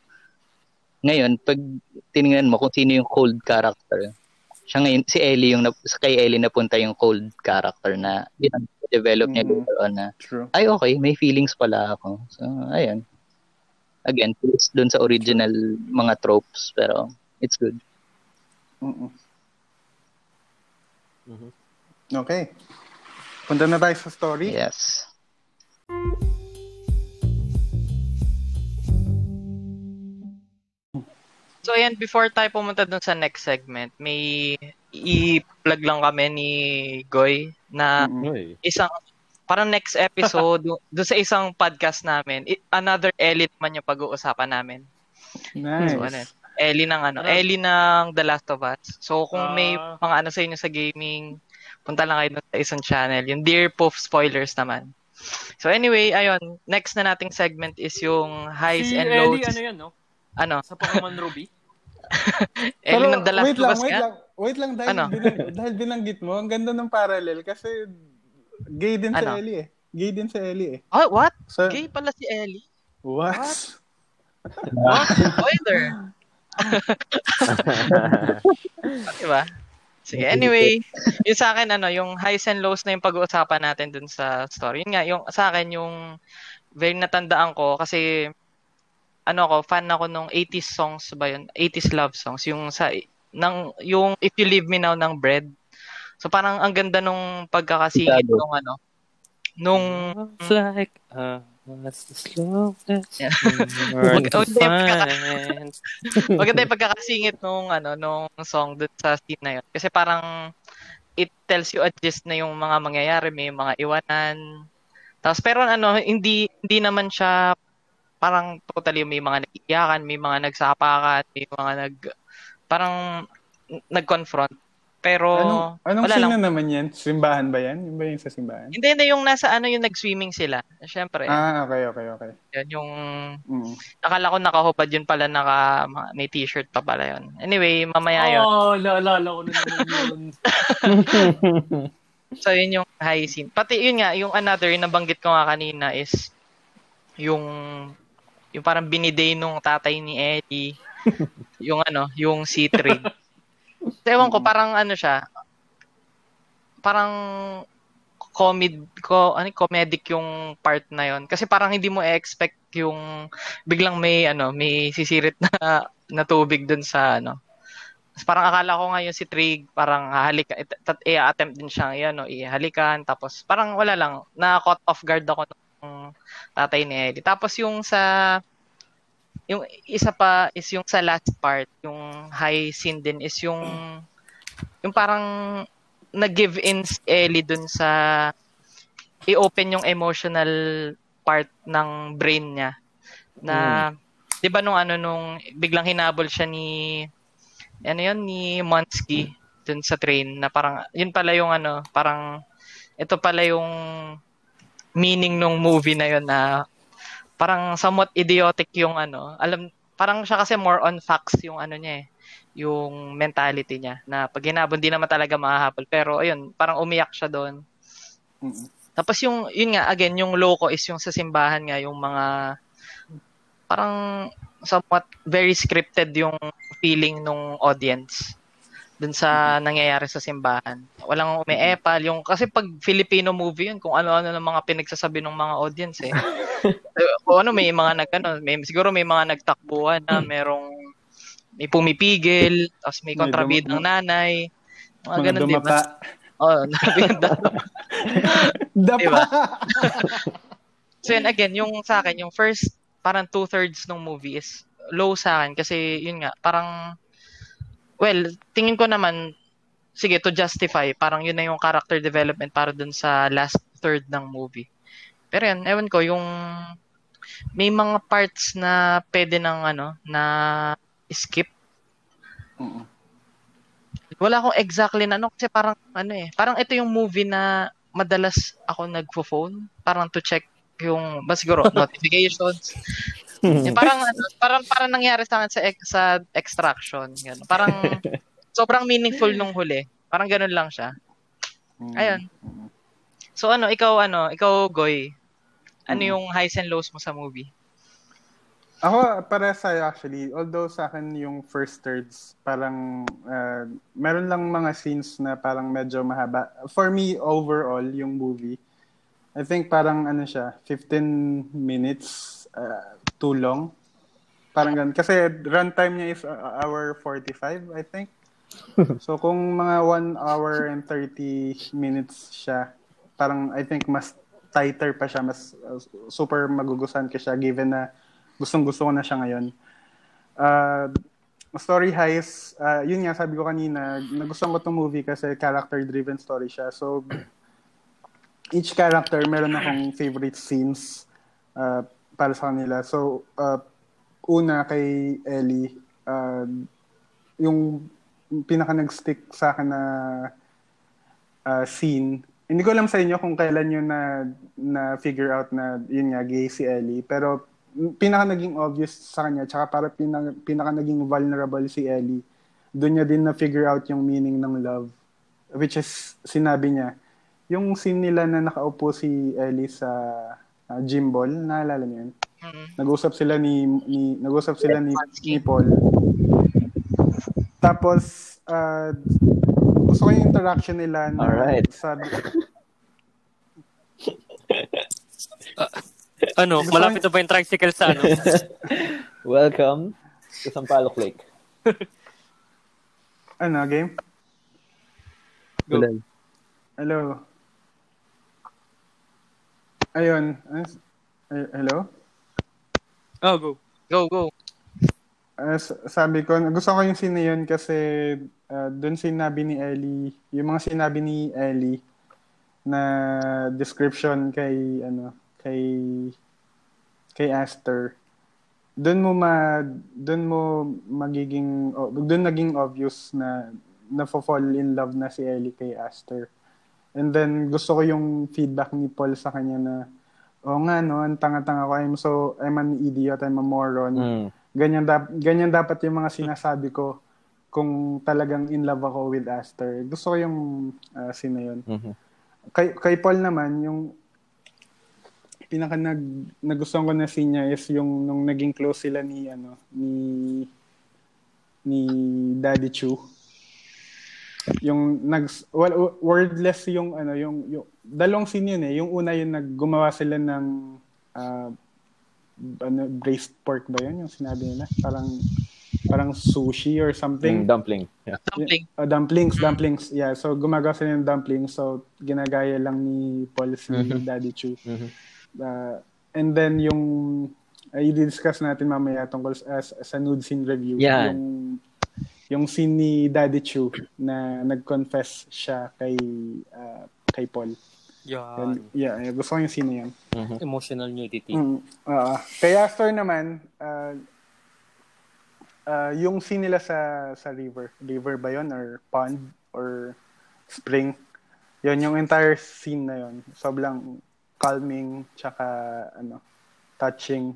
Ngayon, pag tiningnan mo kung sino yung cold character, siya ngayon, si Ellie yung, nap- kay Ellie napunta yung cold character na, yun, develop niya Mhm. dito na, True. ay okay, may feelings pala ako. So, ayun. Again, twist dun sa original mga tropes, pero it's good. Mm-mm. Mhm. Okay. Punta na tayo sa story. Yes. So ayan, before tayo pumunta dun sa next segment, may i-plug lang kami ni Goy na isang parang next episode doon sa isang podcast namin, another Ellie naman yung pag-uusapan namin. Nice. So, ano, Ellie ng ano, Ah. Ellie ng The Last of Us. So kung may Ah. mga ano sa inyo sa gaming, punta lang kayo sa isang channel. Yung Dear Poof spoilers naman. So anyway, ayun, next na nating segment is yung highs Si and Ellie, lows. ano yan, no? Ano? Sa Pokemon Ruby? Ellie ng The Last wait of lang, Us wait nga? lang. Wait lang, dahil, Ano? binang, dahil binanggit mo, ang ganda ng parallel kasi gay din si Ano? Ellie eh. Gay din si Ellie eh. Oh, what? So, Gay pala si Ellie? what? What? Spoiler. diba? Sige, anyway, yung sa akin, ano, yung highs and lows na yung pag-uusapan natin dun sa story. Yun nga, yung sa akin, yung very natandaan ko kasi ano ako, fan ako nung 80s songs ba yun? 80s love songs. Yung sa, ng, yung If You Leave Me Now ng Bread. So parang ang ganda nung pagkakasingit nung ano, nung It's like, uh, what's the slowness? Yeah. Hard to find. Maganda yung pagkakasingit nung ano nung song dun sa scene na yun. Kasi parang it tells you a gist na yung mga mangyayari, may mga iwanan. Tapos pero ano, hindi hindi naman siya parang totally may mga nag-iyakan, may mga nagsapakan, may mga nag parang nag-confront. Pero Anong, anong wala scene lang. na naman yan? Simbahan ba yan? Yung ba yung sa simbahan? Hindi, hindi yung nasa ano yung nag-swimming sila. Siyempre, Ah, okay, okay, okay. yun yung Mm. akala ko nakahubad yun pala naka may t-shirt pa pala yun. Anyway, mamaya yun. Oh, naalala ko na naman yun. So, yun yung high scene. Pati yun nga, yung another, yung nabanggit ko nga kanina is yung yung parang biniday nung tatay ni Eddie. yung ano, yung. So, ewan ko, parang ano siya, parang comedy ko ano comedic yung part na yon kasi parang hindi mo expect yung biglang may ano may sisirit na na tubig dun sa ano parang akala ko nga yung si Trig, parang hahalik, i-attempt din siyang yan, no, ihalikan. Tapos parang wala lang, na-caught off guard ako ng tatay ni Ellie. Tapos yung sa, yung isa pa is yung sa last part, yung high scene din is yung, yung parang nag-give in si Ellie dun sa, i-open yung emotional part ng brain niya. Na, Mm. di ba nung ano, nung biglang hinabol siya ni, ano yun, ni Monsky. dun sa train na parang yun pala yung ano, parang ito pala yung meaning nung movie na yun na parang somewhat idiotic yung ano. Alam, parang siya kasi more on facts yung ano niya eh yung mentality niya na pag hinabon di naman talaga mahahabol pero ayun parang umiyak siya doon tapos yung yun nga again yung loco is yung sa simbahan nga yung mga parang somewhat very scripted yung feeling nung audience dun sa nangyayari sa simbahan. Walang umeepal. Yung, kasi pag Filipino movie yun, kung ano-ano ng mga pinagsasabi ng mga audience eh. o ano, may mga nag, ano, may, siguro may mga nagtakbuhan na merong may pumipigil, tapos may kontrabid ng nanay. Mga Mga ganun, di ba? Oo, nabiganda. Dapa! Diba? So yun, again, yung sa akin, yung first parang two-thirds ng movie is low sa akin kasi yun nga, parang well, tingin ko naman sige, to justify, parang yun na yung character development para dun sa last third ng movie. Pero yun, ewan ko, yung may mga parts na pwede ng ano, na skip. Oo. Wala akong exactly na ano, kasi parang ano eh, parang ito yung movie na madalas ako nagfo-phone, parang to check yung, ba siguro, notifications. Yung parang, ano, parang, parang nangyari sa akin sa, sa extraction. Ganun. Parang, sobrang meaningful nung huli. Parang ganun lang siya. Mm. Ayun. So ano, ikaw ano, ikaw Goy, ano Mm. yung highs and lows mo sa movie? Ako, para sa'yo actually, although sa akin yung first thirds, parang uh, meron lang mga scenes na parang medyo mahaba. For me, overall, yung movie, I think parang ano siya, 15 minutes uh, too long. Parang ganun. Kasi runtime niya is uh, hour 45, I think. So kung mga 1 hour and 30 minutes siya, parang I think mas tighter pa siya, mas uh, super magugustuhan ka siya given na gustong-gusto ko na siya ngayon. Uh, story highs, uh, yun nga sabi ko kanina, nagustuhan ko tong movie kasi character-driven story siya. So each character meron akong favorite scenes uh, para sa kanila. So uh, una kay Ellie, uh, yung pinaka nag-stick sa akin na uh, scene. Hindi ko alam sa inyo kung kailan yun na na figure out na yun nga gay si Ellie, pero pinaka naging obvious sa kanya tsaka para pinaka, pinaka naging vulnerable si Ellie. Doon niya din na figure out yung meaning ng love which is sinabi niya yung scene nila na nakaupo si Ellie sa uh, gym ball, naalala niyo yun? Mm. Nag-usap sila ni, ni nag-usap sila ni, ni Paul. Tapos uh, gusto ko yung interaction nila na Alright. sabi Ano, malapit na ba yung tricycle sa ano? Welcome to Sampaloc Lake. ano, game? Go. Tulad. Hello. Ayun. Ay- Hello? Oh, go. Go, go. Ah, s- sabi ko, gusto ko yung scene yun kasi uh, doon sinabi ni Ellie, yung mga sinabi ni Ellie na description kay ano kay kay Aster. Doon mo ma doon mo magiging oh, doon naging obvious na na fall in love na si Ellie kay Aster. And then gusto ko yung feedback ni Paul sa kanya na oh nga no ang tanga-tanga ko. I'm so I'm an idiot. I'm a moron. Mm. Ganyan dap ganyan dapat yung mga sinasabi ko kung talagang in love ako with Aster. Gusto ko yung uh, scene na yun. Mhm. Kay, kay Paul naman, yung pinaka nag, nagustuhan ko na scene niya is yung nung naging close sila ni ano ni ni Daddy Chu. Yung nag well, wordless yung ano yung, yung dalawang scene yun eh. Yung una yung naggumawa sila ng ah, ano braised pork ba yun yung sinabi nila? Parang parang sushi or something. Mm, dumpling. Yeah. Dumpling. Uh, dumplings, dumplings. Yeah, so gumagawa sila ng dumplings. So ginagaya lang ni Paul si Mhm. Daddy Chu. Mhm. Uh, and then yung uh, i-discuss natin mamaya tungkol sa, sa, sa nude scene review. Yan. Yung yung scene ni Daddy Chu na nag-confess siya kay uh, kay Paul. Yan. And, yeah, yeah, gusto ko yung scene na yan. Mhm. Emotional nudity. Mm, ah, kay Astor naman, uh, ah, yung scene nila sa sa river. River ba yun? Or pond? Or spring? Yun, yung entire scene na yun. Sobrang calming, tsaka ano, touching.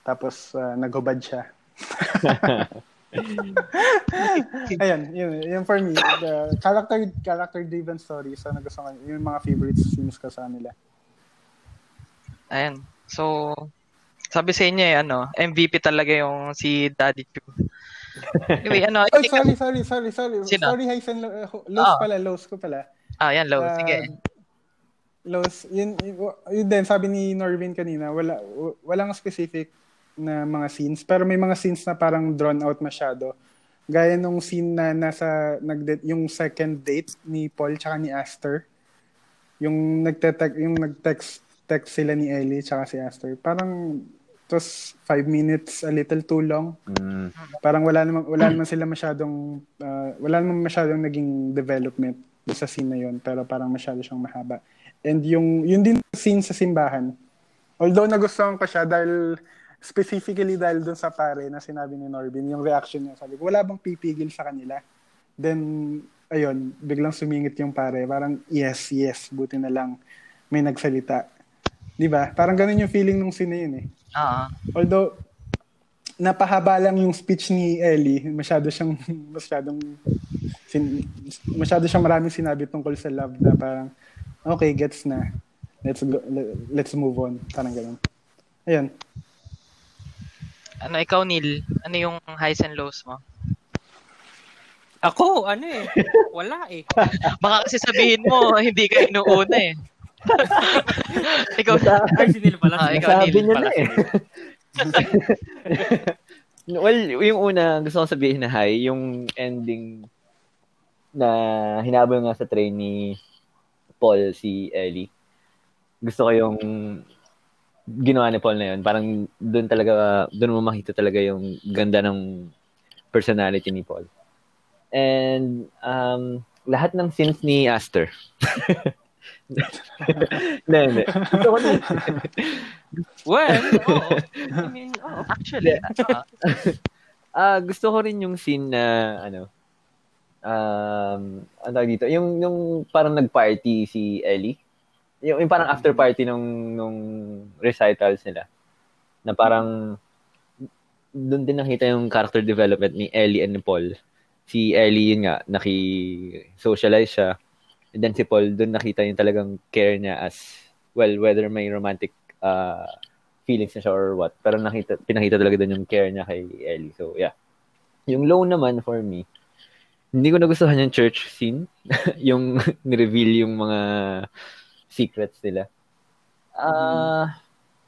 Tapos ah, naghubad siya. Ayun, yun, yun for me. The character character driven story. So nagustuhan ko yung mga favorite scenes ko sa nila. Ayan. So, sabi sa inyo eh, ano, MVP talaga yung si Daddy Chu. Anyway, ano, Oh, sorry, sorry, sorry, sorry. Sino? Sorry, Hysen. Lows Ah. pala, lows ko pala. ah, yan, low. Ah, Sige. Lows, yun, yun, yun din, sabi ni Norvin kanina, wala, walang specific na mga scenes, pero may mga scenes na parang drawn out masyado. Gaya nung scene na nasa, nag yung second date ni Paul tsaka ni Aster. Yung nagte yung nag-text text sila ni Ellie tsaka si Aster. Parang was five minutes, a little too long. Mm. Parang wala naman wala naman sila masyadong ah, wala naman masyadong naging development sa scene na yun, pero parang masyado siyang mahaba. And yung yun din scene sa simbahan. Although nagustuhan ko siya dahil specifically dahil doon sa pare na sinabi ni Norbin, yung reaction niya, sabi ko, wala bang pipigil sa kanila? Then, ayun, biglang sumingit yung pare. Parang, yes, yes, buti na lang may nagsalita. Di ba? Parang ganun yung feeling nung scene yun eh. Ah, Although, napahaba lang yung speech ni Ellie. Masyado siyang, masyadong, sin, masyado siyang maraming sinabi tungkol sa love na parang, okay, gets na. Let's go, le- let's move on. Parang ganun. Ayun. Ano, ikaw, Neil, ano yung highs and lows mo? Ako, ano eh. Wala eh. Baka kasi sabihin mo, hindi ka inuuna eh. ikaw, Ay, si Neil pala. Ah, ikaw, Sabi Neil, niya pala, na si eh. Neil. well, yung una, gusto kong sabihin na hi, yung ending na hinabol nga sa train ni Paul si Ellie. Gusto ko yung ginawa ni Paul na yun. Parang doon talaga, doon mo makita talaga yung ganda ng personality ni Paul. And um, lahat ng scenes ni Aster. Hindi, hindi. Gusto ko na. Well, oo. I mean, oo. actually, ah, Ah, gusto ko rin yung scene na ano um ano dito, yung yung parang nag-party si Ellie. Yung, yung parang after party nung nung recitals nila. Na parang doon din nakita yung character development ni Ellie and ni Paul. Si Ellie yun nga, naki-socialize siya. And then si Paul, doon nakita yung talagang care niya as, well, whether may romantic uh, feelings na siya or what. Pero nakita, pinakita talaga doon yung care niya kay Ellie. So, yeah. Yung low naman for me, hindi ko nagustuhan yung church scene. yung ni-reveal yung mga secrets nila. Uh,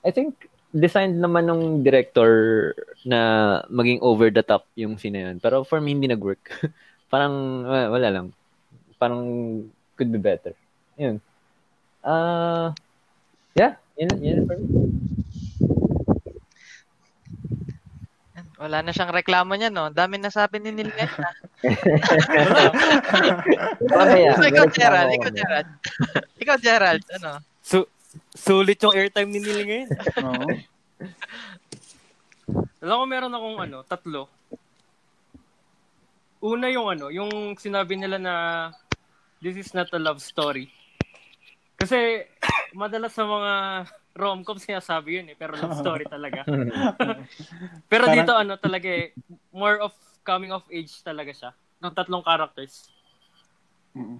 I think designed naman ng director na maging over the top yung scene yun. Pero for me, hindi nag-work. Parang, wa- wala lang. Parang could be better. Yun. Uh, yeah, yun, yun for me. wala na siyang reklamo niya, no? Dami na sabi ni Neil ngayon. Mamaya, ikaw, reklamo ikaw, ako. Ikaw, Gerald, ano? Su- sulit yung airtime ni Neil ngayon. Oo. Alam ko meron akong ano, tatlo. Una yung ano, yung sinabi nila na this is not a love story. Kasi madalas sa mga rom-com sinasabi yun eh, pero love story talaga. pero Parang- dito ano talaga eh, more of coming of age talaga siya. Ng tatlong characters. Mm.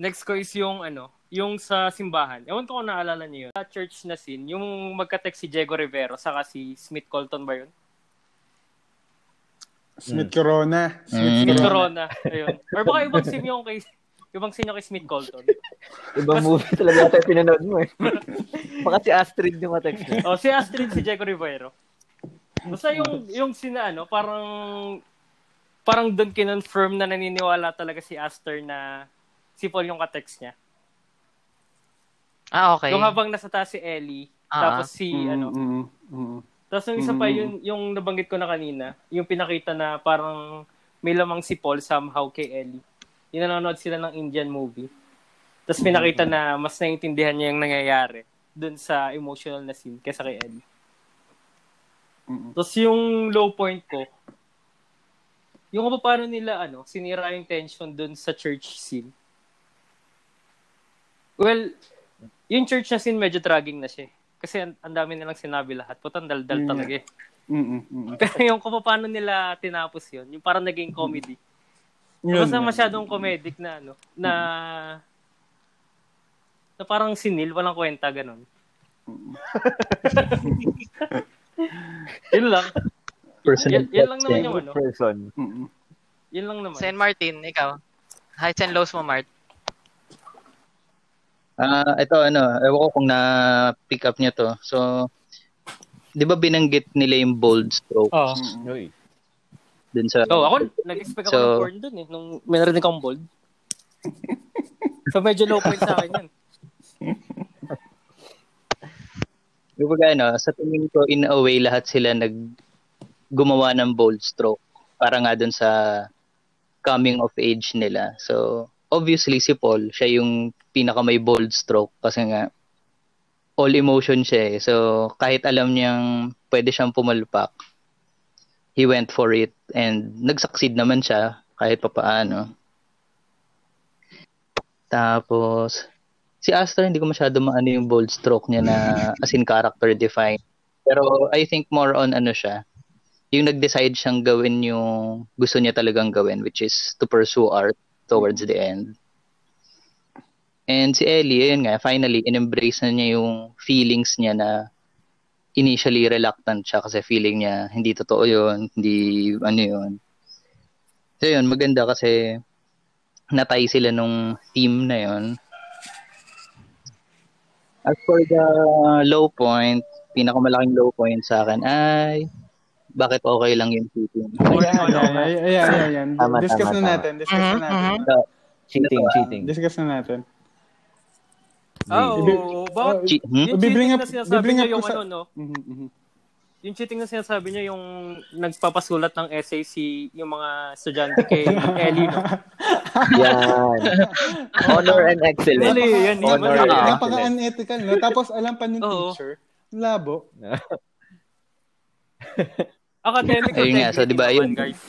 Next ko is yung ano, yung sa simbahan. Ewan ko kung naalala niyo yun. Sa church na scene, yung magka-text si Diego Rivero saka si Smith Colton ba yun? Smith Corona. Smith Mm. Smith Corona. Corona. Ayun. Or baka ibang scene yung kay ibang scene yung kay Smith Colton. Ibang movie talaga yata yung pinanood mo eh. Baka si Astrid yung katext niya. Oh, si Astrid si Diego Rivero. Basta yung yung sina ano, parang parang doon kinonfirm na naniniwala talaga si Aster na si Paul yung ka-text niya. Ah, okay. Yung habang nasa taas si Ellie, Ah. tapos si Mm, ano, mm, mm. Tapos yung isa pa, Mm. yung, yung nabanggit ko na kanina, yung pinakita na parang may lamang si Paul somehow kay Ellie. Yung nanonood sila ng Indian movie. Tapos pinakita na mas naiintindihan niya yung nangyayari dun sa emotional na scene kaysa kay Ellie. Mm. Tapos yung low point ko, yung kung paano nila, ano, sinira yung tension dun sa church scene. Well, yung church na scene medyo dragging na siya. eh. Kasi ang, ang dami nilang sinabi lahat. Putang daldal Mm. talaga eh. Mm-mm, mm-mm. Pero yung kung paano nila tinapos yun, yung parang naging comedy. Yun, Basta yun. masyadong comedic na ano, na na parang sinil, walang kwenta, ganun. yun lang. Personal Yan, yan lang naman yung ano. Person. Yun lang naman. Sen Martin, ikaw. Heights and lows mo, Mart. Ah, ito ano, ewan ko kung na-pick up niya to. So, 'di ba binanggit nila yung bold stroke Oh. Uy. dun sa Oh, ako, nag-expect ako So- ng porn dun eh, nung may narinig akong bold. so, medyo low point sa akin yun. Kumbaga ano, sa tingin ko in a way lahat sila nag gumawa ng bold stroke para nga dun sa coming of age nila. So, obviously si Paul, siya yung pinaka may bold stroke kasi nga all emotion siya eh. So, kahit alam niyang pwede siyang pumalpak, he went for it and nag-succeed naman siya kahit papaano. Tapos, si Astor hindi ko masyado maano yung bold stroke niya na as in character defined. Pero I think more on ano siya, yung nag-decide siyang gawin yung gusto niya talagang gawin which is to pursue art towards the end. And si Ellie, yun nga, finally, in-embrace na niya yung feelings niya na initially reluctant siya kasi feeling niya hindi totoo yun, hindi ano yun. So yun, maganda kasi natay sila nung team na yun. As for the low point, pinakamalaking low point sa akin ay bakit okay lang yung cheating. Ayan, ayan, ayan, ayan, ayan. Tama, Discuss tama, na tama. natin. Discuss na natin. mhm. Cheating, cheating. Discuss na natin. Ah, oo. Ibi- Bakit? oh, Che- hmm? Yung Bibring cheating up- na sinasabi bibring niya yung sa- ano, no? Mhm, mhm. Yung cheating na sinasabi niya yung nagpapasulat ng essay si yung mga estudyante kay Ellie, no? Yan. Honor and excellence. Mali, yan, Honor mali. and. Napaka-unethical, no? Tapos alam pa ng teacher, labo. Academic Ayun nga, so integrity di ba yun? guys.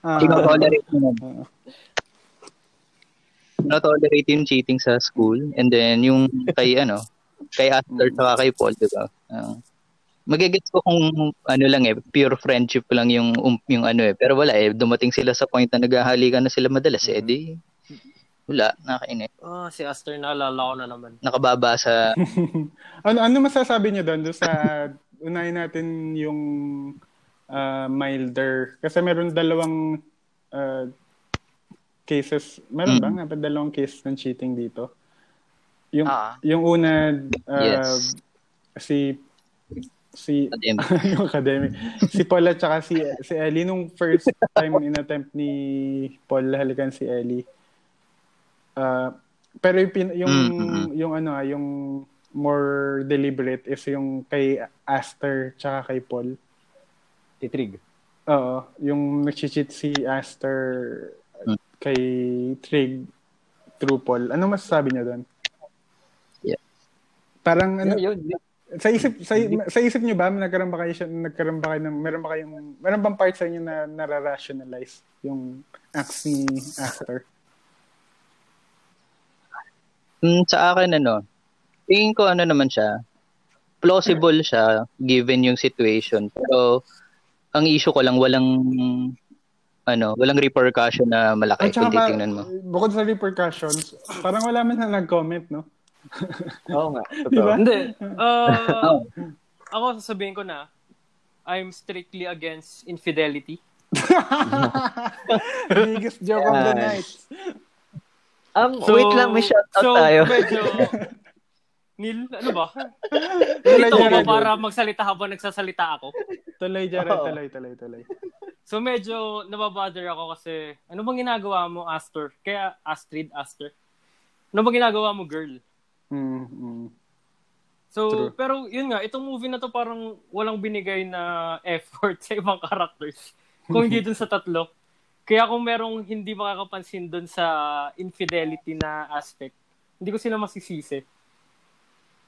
Ah, Tinotolerate mo yung cheating sa school and then yung kay ano, kay Astor saka kay Paul, di ba? Uh, magigets ko kung ano lang eh, pure friendship lang yung um, yung ano eh. Pero wala eh, dumating sila sa point na naghahalikan na sila madalas eh, di wala, nakainis. Oh, si Aster naalala ko na naman. Nakababa sa ano ano masasabi niyo doon doon sa unahin natin yung milder kasi meron dalawang ah, cases meron Mm. ba nga dalawang case ng cheating dito yung Ah. yung una ah, Yes. si si Academic. yung academic si Paul at saka si si Ellie nung first time in attempt ni Paul halikan si Ellie Ah, pero yung, pin- yung Mm, mm, mm. yung ano ah, yung more deliberate is yung kay Aster tsaka kay Paul. Titrig. Oo, yung nag-cheat si Aster Mm. kay Trig through Paul. Ano masasabi niyo doon? Yeah. Parang ano, Yun, yun. sa isip sa, sa isip niyo ba nagkaroon ba kayo siya nagkaroon ba kayo ng meron ba kayong meron bang part sa inyo na nara-rationalize yung acts ni Aster? Mm, sa akin ano, tingin ko ano naman siya, plausible siya given yung situation. Pero ang issue ko lang walang ano, walang repercussion na malaki At kung titingnan mo. bukod sa repercussions, parang wala man na nag-comment, no? Oo nga. Di ba? Totoo. Hindi. Uh, ako sasabihin ko na, I'm strictly against infidelity. Biggest joke of the night. Um, wait lang, may shoutout so, tayo. medyo, Neil, ano ba? Tuloy, Dito ba para magsalita habang nagsasalita ako? Tuloy, Jared. Oo. Tuloy, tuloy, tuloy. So medyo nababother ako kasi ano bang ginagawa mo, Astor? Kaya Astrid, Astor. Ano bang ginagawa mo, girl? Mm, mm. So, True. pero yun nga, itong movie na to parang walang binigay na effort sa ibang characters. Kung hindi dun sa tatlo. Kaya kung merong hindi makakapansin dun sa infidelity na aspect, hindi ko sila masisisi.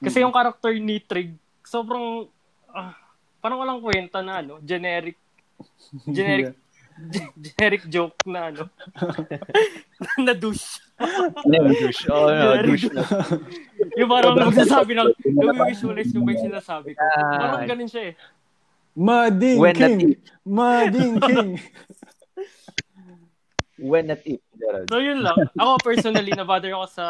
Kasi yung character ni Trig, sobrang, ah, parang walang kwenta na, ano, generic, generic generic joke na ano. na douche. douche. Oh, no, douche na. Yung parang nagsasabi ng, nag-visualize yung ba yung sinasabi ko. Parang ganun siya eh. Mading When King. Mading King. When not if. So yun lang. Ako personally, na-bother ako sa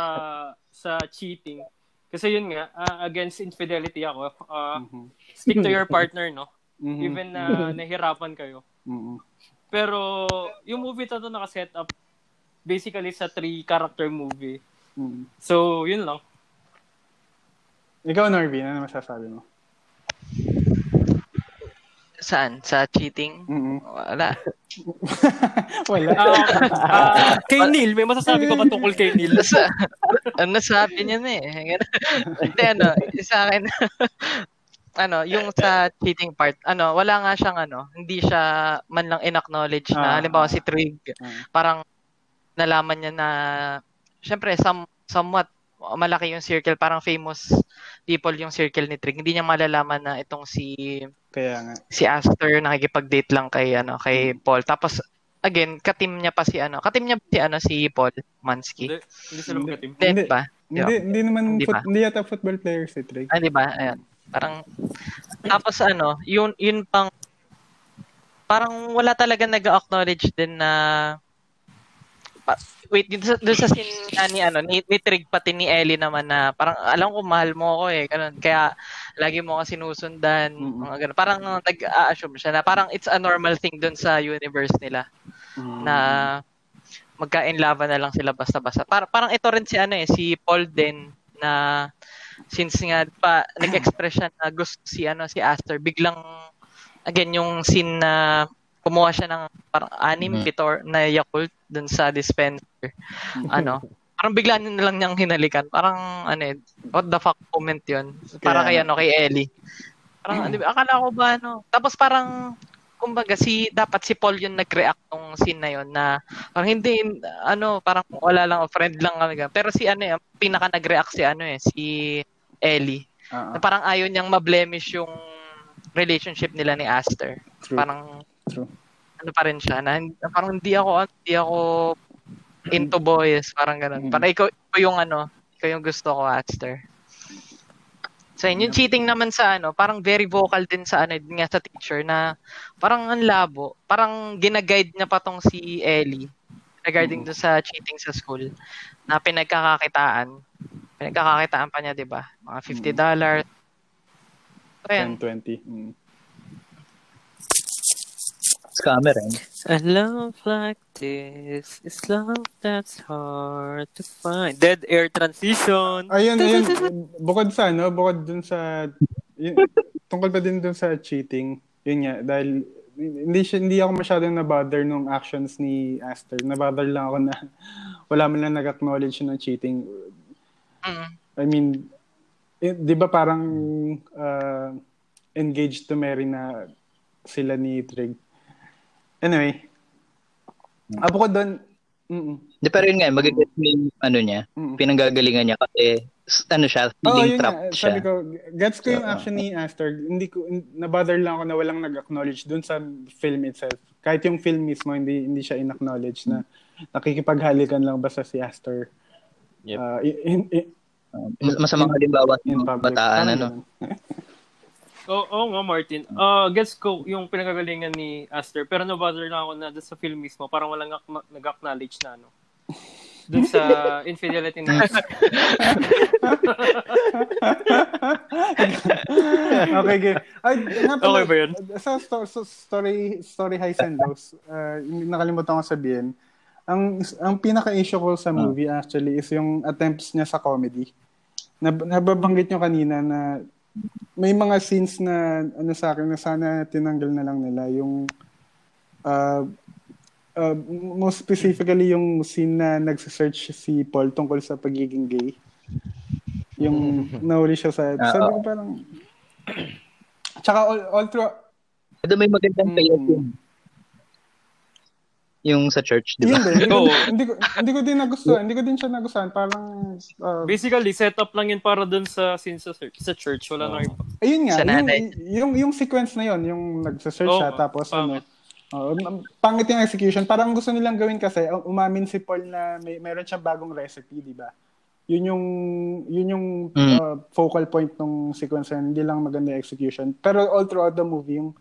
sa cheating. Kasi yun nga, ah, against infidelity ako. Ah, Mhm. stick to your partner, no? Mhm. Even na nahirapan kayo. Mhm. Pero yung movie to, to nakaset up basically sa three character movie. Mhm. So, yun lang. Ikaw, Norby, ano masasabi mo? Saan? Sa cheating? Mhm. Wala. Wala. Ah, ah, kay Neil, may masasabi ko ba tungkol kay Neil? Nasa, ano sabi niya na eh. Hindi ano, sa akin, ano, yung sa cheating part, ano, wala nga siyang ano, hindi siya man lang in-acknowledge na, Ah. halimbawa si Trig, Ah. parang nalaman niya na, syempre, some, somewhat, malaki yung circle, parang famous people yung circle ni Trig. Hindi niya malalaman na itong si Kaya nga. si Aster nakikipag-date lang kay ano kay Paul. Tapos again, katim niya pa si ano, katim niya pa si ano si Paul Mansky. Hindi, hindi sila magkatim. Hindi Hindi. ba? Hindi, hindi naman, Hindi foot, hindi yata football player si Trey. Ah, di ba? Ayan. Parang tapos ano, yun yun pang parang wala talaga nag-acknowledge din na pa, wait, dito sa, dito sa scene nga ni ano, ni, ni Trig pati ni Ellie naman na parang alam ko mahal mo ako eh, ganun. Kaya lagi mo ka sinusundan, Mm-mm. mga ganun. Parang nag-a-assume siya na parang it's a normal thing dun sa universe nila. Mhm. na magka-inlava na lang sila basta-basta. Para, parang ito rin si ano eh, si Paul din na since nga pa nag-express siya na gusto si ano si Aster biglang again yung scene na kumuha siya ng parang anim Mhm. bitor na Yakult dun sa dispenser. ano, parang bigla na lang niyang hinalikan. Parang ano eh, what the fuck comment 'yun. Para kay ano kay Ellie. Parang ba, akala ko ba ano. Tapos parang kumbaga si dapat si Paul yung nag-react nung scene na yon na parang hindi ano parang wala lang friend lang kami pero si ano eh, pinaka nag-react si ano eh si Ellie Ah, na parang ayaw niyang ma-blemish yung relationship nila ni Aster true. parang True. ano pa rin siya na parang hindi ako hindi ako into boys parang ganun Mm. parang ikaw, ikaw yung ano ikaw yung gusto ko Aster So, yun, yung cheating naman sa ano, parang very vocal din sa ano, nga sa teacher na parang ang labo. Parang ginaguide niya pa tong si Ellie regarding do sa cheating sa school na pinagkakakitaan. Pinagkakakitaan pa niya, 'di ba? Mga 50 dollars. So, yun. 10, 20. Mm. Scammer eh. A love like this is love that's hard to find. Dead air transition. Ayun, ayun. Bukod sa ano, bukod dun sa, yun, tungkol pa din dun sa cheating, yun nga, dahil hindi hindi ako masyadong na-bother nung actions ni Aster. Na-bother lang ako na wala man lang nag-acknowledge ng cheating. Mm. I mean, eh, di ba parang uh, engaged to marry na sila ni Trig? Anyway, ah, bukod doon, Di, pero yun nga, magiging yung ano niya, mm pinanggagalingan niya kasi ano siya, feeling yun nga. trapped siya. Sabi ko, gets ko yung action ni Aster. Hindi ko, na-bother lang ako na walang nag-acknowledge dun sa film itself. Kahit yung film mismo, hindi hindi siya in-acknowledge na nakikipaghalikan lang basta si Aster. Yep. uh, in, in, mas- masamang halimbawa in ng bataan, ano. Oo oh, nga, Martin. Uh, gets ko yung pinagagalingan ni Aster. Pero no-bother lang ako na doon sa film mismo, parang walang ak- nag-acknowledge na ano. Doon sa infidelity Aster. okay, good. Ay, nga pala, Okay ba yun? Sa, sto- sa story, story highs and lows, uh, nakalimutan ko sabihin, ang ang pinaka-issue ko sa movie actually is yung attempts niya sa comedy. Nab- nababanggit nyo kanina na may mga scenes na ano sa akin na sana tinanggal na lang nila yung uh, uh, most specifically yung scene na nagse-search si Paul tungkol sa pagiging gay. Yung nahuli siya sa... Ah, sabi ko parang... Tsaka all, all through... Ito may magandang Mm. payoff yung, sa church, di Yun ba? din. Hindi, ko, hindi, ko, hindi ko din nagustuhan. Hindi ko din siya nagustuhan. Parang... uh, Basically, set up lang yun para doon sa scene sa, church- sa church. Wala na iba. ayun nga. Sa Yung, yung, yung sequence na yon yung nagsa-search Oo, siya. Tapos ano... pangit. Oh, m- pangit yung execution. Parang gusto nilang gawin kasi, um- umamin si Paul na may meron siyang bagong recipe, di ba? Yun yung yun yung Mm. uh, focal point ng sequence na yun. hindi lang maganda yung execution. Pero all throughout the movie, yung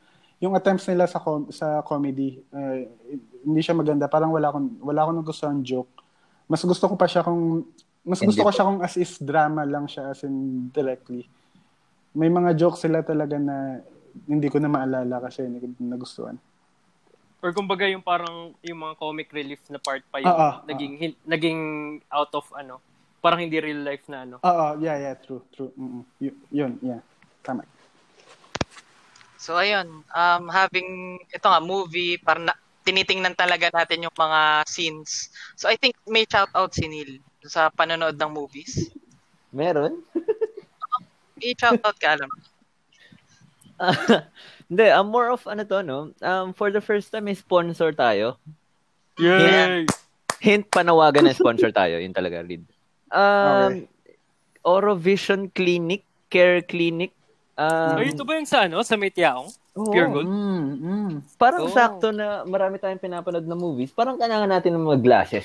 yung attempts nila sa com- sa comedy, uh, hindi siya maganda. Parang wala akong wala akong nagustuhan joke. Mas gusto ko pa siya kung mas gusto ko siya kung as if drama lang siya as in directly. May mga jokes sila talaga na hindi ko na maalala kasi hindi ko nagustuhan. Or kumbaga yung parang yung mga comic relief na part pa yung Ah, ah, naging hin- naging out of ano, parang hindi real life na ano. Oo, yeah, yeah, true, true. Y- yun, yeah. Tama. So ayun, um having ito nga movie para na, tinitingnan talaga natin yung mga scenes. So I think may shout out si Neil sa panonood ng movies. Meron? May shout out ka alam. Hindi, um, more of ano to, no? Um, for the first time, may sponsor tayo. Yay! Hint, panawagan na sponsor tayo. Yun talaga, read. Um, Orovision Clinic, Care Clinic. Um, Ay, ito ba yung sa ano, sa Metiaong? oo, Pure Gold? Mm, mm. Parang Oh. sakto na marami tayong pinapanood na movies. Parang kailangan natin ng mga glasses.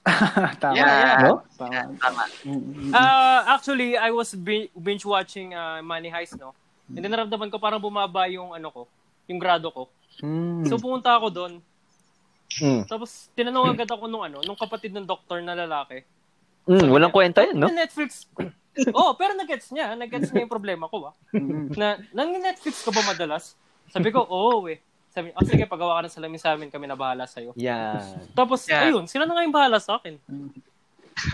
Tama. Yeah, yeah. No? Tama. Tama. Mm, mm, Uh, actually, I was bi- binge watching uh, Money Heist, no? And then naramdaman ko parang bumaba yung ano ko, yung grado ko. Mm. So pumunta ako doon. Mm. Tapos tinanong agad ako nung ano, nung kapatid ng doktor na lalaki. Mm, walang kwenta yun, no? Na Netflix. oh, pero nag-gets niya. Nag-gets niya yung problema ko, ah. mm. Na, nang Netflix ka ba madalas? Sabi ko, oo eh. Sabi, oh, sige, pagawa ka ng salamin sa amin, kami na bahala sa'yo. Yan. Tapos, Yeah. ayun, sila na nga yung bahala sa akin.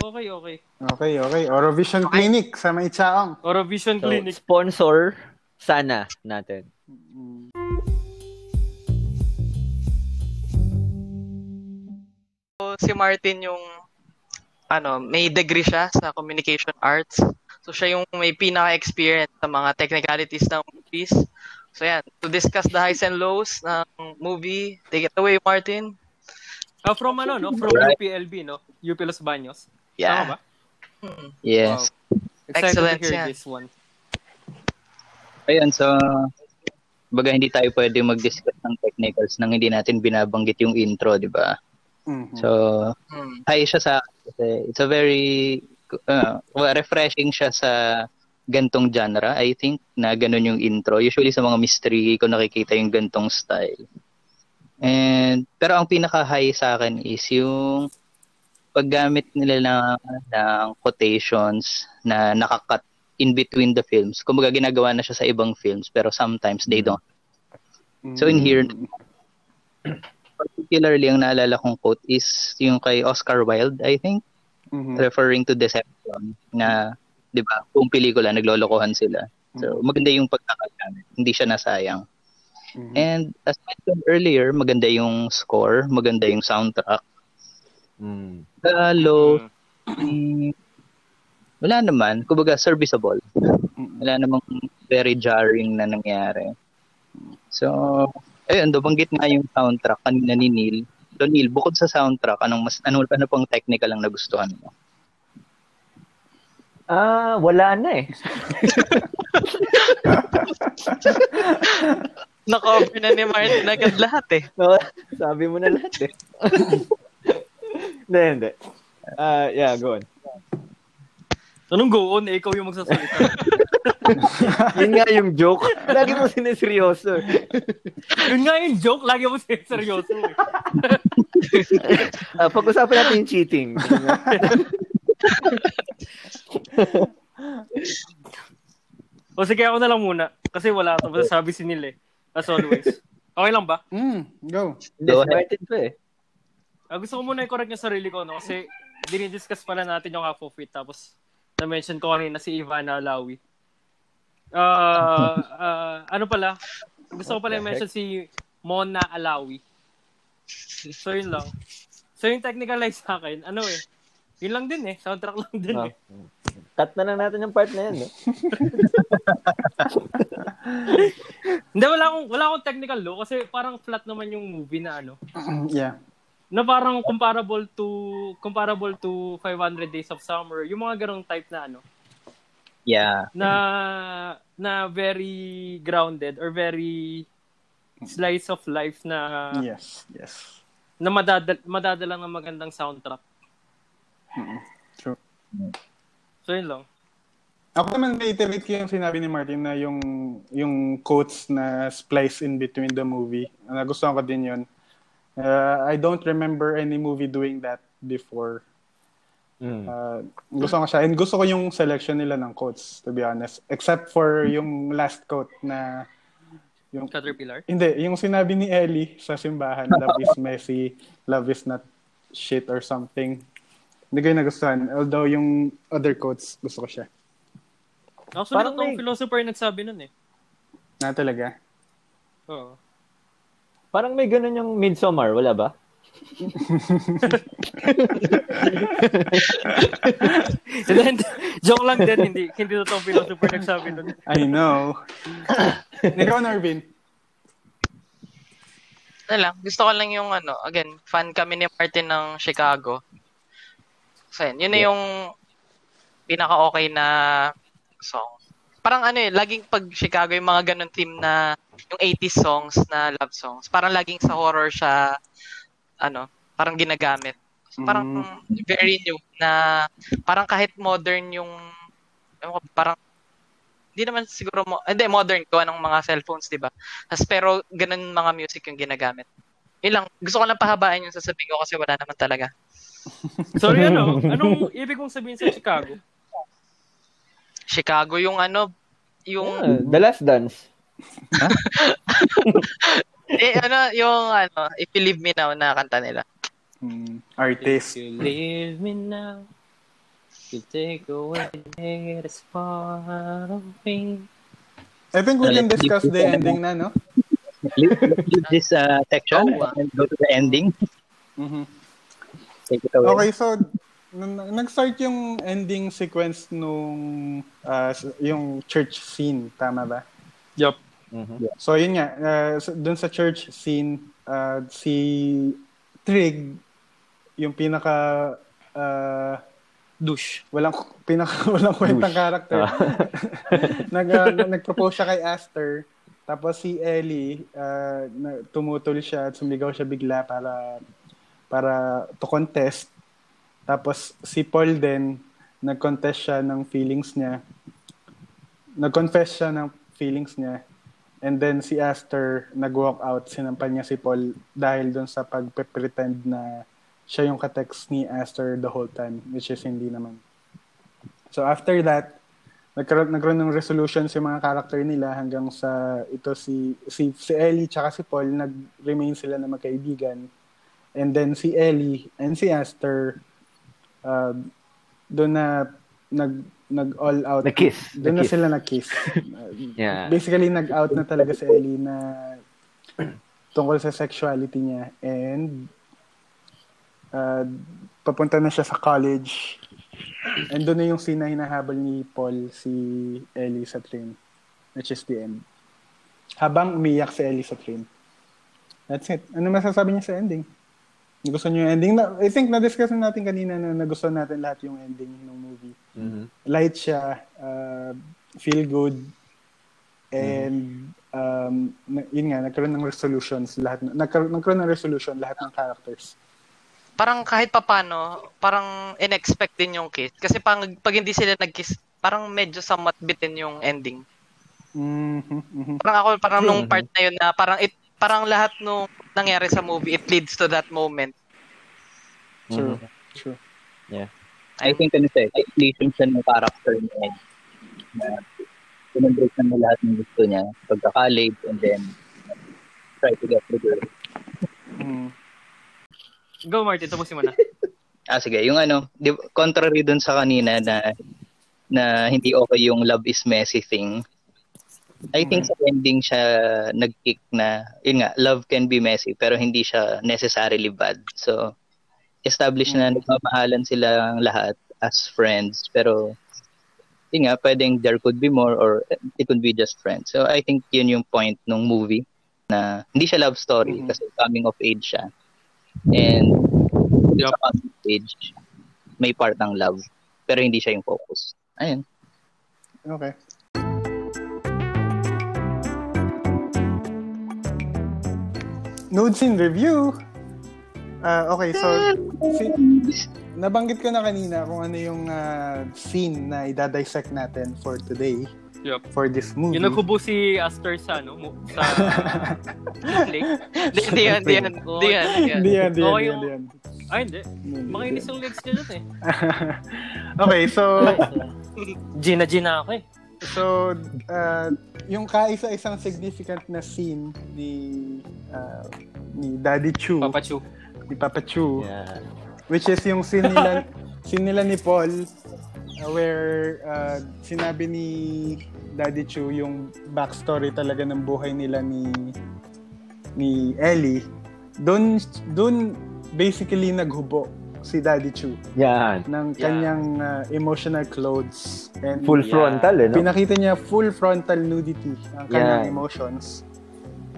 Okay, okay. Okay, okay. Orovision Clinic sa May Chaong. Orovision So, Clinic. sponsor sana natin. So, si Martin yung ano, may degree siya sa communication arts. So siya yung may pinaka-experience sa mga technicalities ng movies. So yan, to discuss the highs and lows ng movie, take it away Martin. Ah, from ano, no? From Right. UPLB, no? UP Los Baños. Tama Yeah. ba? Yes. Excited Excellent to hear yan. this one. Ayun, so, baga hindi tayo pwede mag-discuss ng technicals nang hindi natin binabanggit yung intro, di ba? Mhm. So, Hmm. high siya sa kasi it's a very uh, well, refreshing siya sa gantong genre, I think, na ganun yung intro. Usually sa mga mystery ko nakikita yung gantong style. And, pero ang pinaka-high sa akin is yung paggamit nila ng, ng quotations na nakakat in between the films. Kumbaga ginagawa na siya sa ibang films pero sometimes they don't. So in here, particularly ang naalala kong quote is yung kay Oscar Wilde, I think, Mhm. referring to Deception na, di ba, kung pelikula, naglolokohan sila. So, maganda yung pagkakagamit. Hindi siya nasayang. Mhm. And as mentioned earlier, maganda yung score, maganda yung soundtrack. Mm. Lalo, mm, wala naman. Kumbaga, serviceable. Wala namang very jarring na nangyari. So, ayun, dubanggit nga yung soundtrack kanina ni Neil. So, Neil, bukod sa soundtrack, anong mas, ano, ano pang technical ang nagustuhan mo? Ah, wala na eh. Na-cover na ni Martin agad lahat eh. No, sabi mo na lahat eh. Hindi, hindi. Ah, yeah, go on. Anong go on? Eh, ikaw yung magsasalita. Yun nga yung joke. Lagi mo sineseryoso. Yun nga yung joke, lagi mo seryoso. Eh. Ah, pag-usapan natin yung cheating. O sige, ako na lang muna. Kasi wala ito. Masasabi si Neil eh. As always. Okay lang ba? Mm, go. Hindi, Go si Martin to eh. Ah, gusto ko muna i-correct yung sarili ko, no? Kasi dinidiscuss pala natin yung half of it. Tapos, na-mention ko kanina si Ivana Alawi. Ah, ah, ano pala? Gusto ko pala i-mention si Mona Alawi. So, yun lang. So, yung technical line sa akin, ano eh, yun lang din eh. Soundtrack lang din Ah. eh. Cut na lang natin yung part na yan. Eh. Hindi, wala akong, wala akong technical low kasi parang flat naman yung movie na ano. yeah. Na parang comparable to comparable to 500 Days of Summer. Yung mga ganong type na ano. Yeah. na na very grounded or very slice of life na Yes, yes. na madadal madadala ng magandang soundtrack. True. So yun lang. Ako naman reiterate ko yung sinabi ni Martin na yung yung quotes na splice in between the movie. Nagustuhan ko din yun. Uh, I don't remember any movie doing that before. Mm. Uh, gusto ko siya. And gusto ko yung selection nila ng quotes, to be honest. Except for yung last quote na yung Caterpillar. hindi, yung sinabi ni Ellie sa simbahan, love is messy, love is not shit or something. Hindi ko yung nagustuhan. Although yung other quotes, gusto ko siya. Actually, Parang may- philosopher yung nagsabi nun eh. Na talaga. Oo. Parang may ganun yung Midsommar, wala ba? Then, joke lang din, hindi, hindi totoong philosopher nagsabi nun. I know. Ikaw, Narvin. Ano lang, gusto ko lang yung ano, again, fan kami ni Martin ng Chicago. So, yun, yun na yung pinaka-okay na song. Parang ano eh, laging pag Chicago yung mga ganun theme na yung 80s songs na love songs. Parang laging sa horror siya, ano, parang ginagamit. So, parang very new na parang kahit modern yung parang hindi naman siguro mo hindi modern ko ng mga cellphones, 'di ba? Pero ganun mga music yung ginagamit. Yun lang, gusto ko lang pahabaan yung sasabihin ko kasi wala naman talaga. Sorry, ano? Anong ibig kong sabihin sa Chicago? Chicago yung ano, yung Ah, The Last Dance. eh ano, yung ano, If You Leave Me Now na kanta nila. Mm, artist. You leave me now. You take away this far away. I think we can discuss the ending na, no? Leave, this uh, section Oh, wow. and go to the ending. Mhm. Take it away. Okay, so nag-start yung ending sequence nung ah, s- yung church scene, tama ba? Yup. Mhm. So yun nga, uh, dun sa church scene, ah, si Trig, yung pinaka ah, Douche. walang pinaka walang kwentang character. Nag ah, nag-propose siya kay Aster. Tapos si Ellie, ah, na, tumutol siya at sumigaw siya bigla para para to contest. Tapos si Paul din, nag-contest siya ng feelings niya. Nag-confess siya ng feelings niya. And then si Aster nag-walk out, sinampan niya si Paul dahil doon sa pag-pretend na siya yung katext ni Aster the whole time, which is hindi naman. So after that, nagkaroon, nagkaroon ng resolution si mga character nila hanggang sa ito si si si Ellie tsaka si Paul nag-remain sila na magkaibigan. And then si Ellie and si Aster uh, doon na nag nag all out. Nag-kiss. Doon na Nag-kiss. sila nag-kiss. Uh, Yeah. Basically nag-out na talaga si Ellie na tungkol sa sexuality niya and uh, papunta na siya sa college and doon na yung scene na hinahabol ni Paul si Ellie sa train which is the end habang umiyak si Ellie sa train that's it ano masasabi niya sa ending gusto niyo yung ending na, I think na-discuss na natin kanina na nagustuhan natin lahat yung ending ng movie Mhm. light siya, uh, feel good, and um, na- yun nga, nagkaroon ng resolutions lahat, nagkaroon, nagkaroon ng resolution lahat ng characters. Parang kahit papano, parang in-expect din yung kiss. Kasi pag, pag hindi sila nag-kiss, parang medyo somewhat bitin yung ending. Mhm, mhm. Parang ako, parang True. nung part na yun na parang it, parang lahat nung nangyari sa movie, it leads to that moment. True, Mhm. true. I think ano siya, eh, completion siya ng character niya. eh. Na pinag-break na niya lahat ng gusto niya pagka-college and then try to get the girl. Mm. Go, Martin. Tapusin mo na. Ah, sige. Yung ano, di, contrary dun sa kanina na na hindi okay yung love is messy thing. I think sa ending siya nag-kick na, yun nga, love can be messy pero hindi siya necessarily bad. So, establish na nagmamahalan silang lahat as friends pero yun nga, pwedeng there could be more or it could be just friends. So, I think yun yung point ng movie na hindi siya love story Mhm. kasi coming of age siya. And sa coming of age, may part ng love pero hindi siya yung focus. Ayun. Okay. Nudes in review. Ah, okay, so si, nabanggit ko na kanina kung ano yung ah, scene na idadissect natin for today. Yup. For this movie. Yung naghubo si Aster sa, ano, mo- sa lake. Hindi, yan, hindi yan. Hindi yan, hindi yan. Hindi yan, hindi yan. Ay, hindi. Makinis yung legs niya dun eh. okay, so Gina, Gina ako eh. so uh, yung kaisa-isang significant na scene ni uh, ni Daddy Chu, Papa Chu. ni Papa Chu, Yeah. which is yung scene nila scene nila ni Paul uh, where uh, sinabi ni Daddy Chu yung backstory talaga ng buhay nila ni ni Ellie. Doon doon basically naghubo si Daddy Chu Yan. ng Yeah. kanyang uh, emotional clothes and Full Yeah. frontal, eh, no? pinakita niya full frontal nudity ang kanyang Yeah. emotions.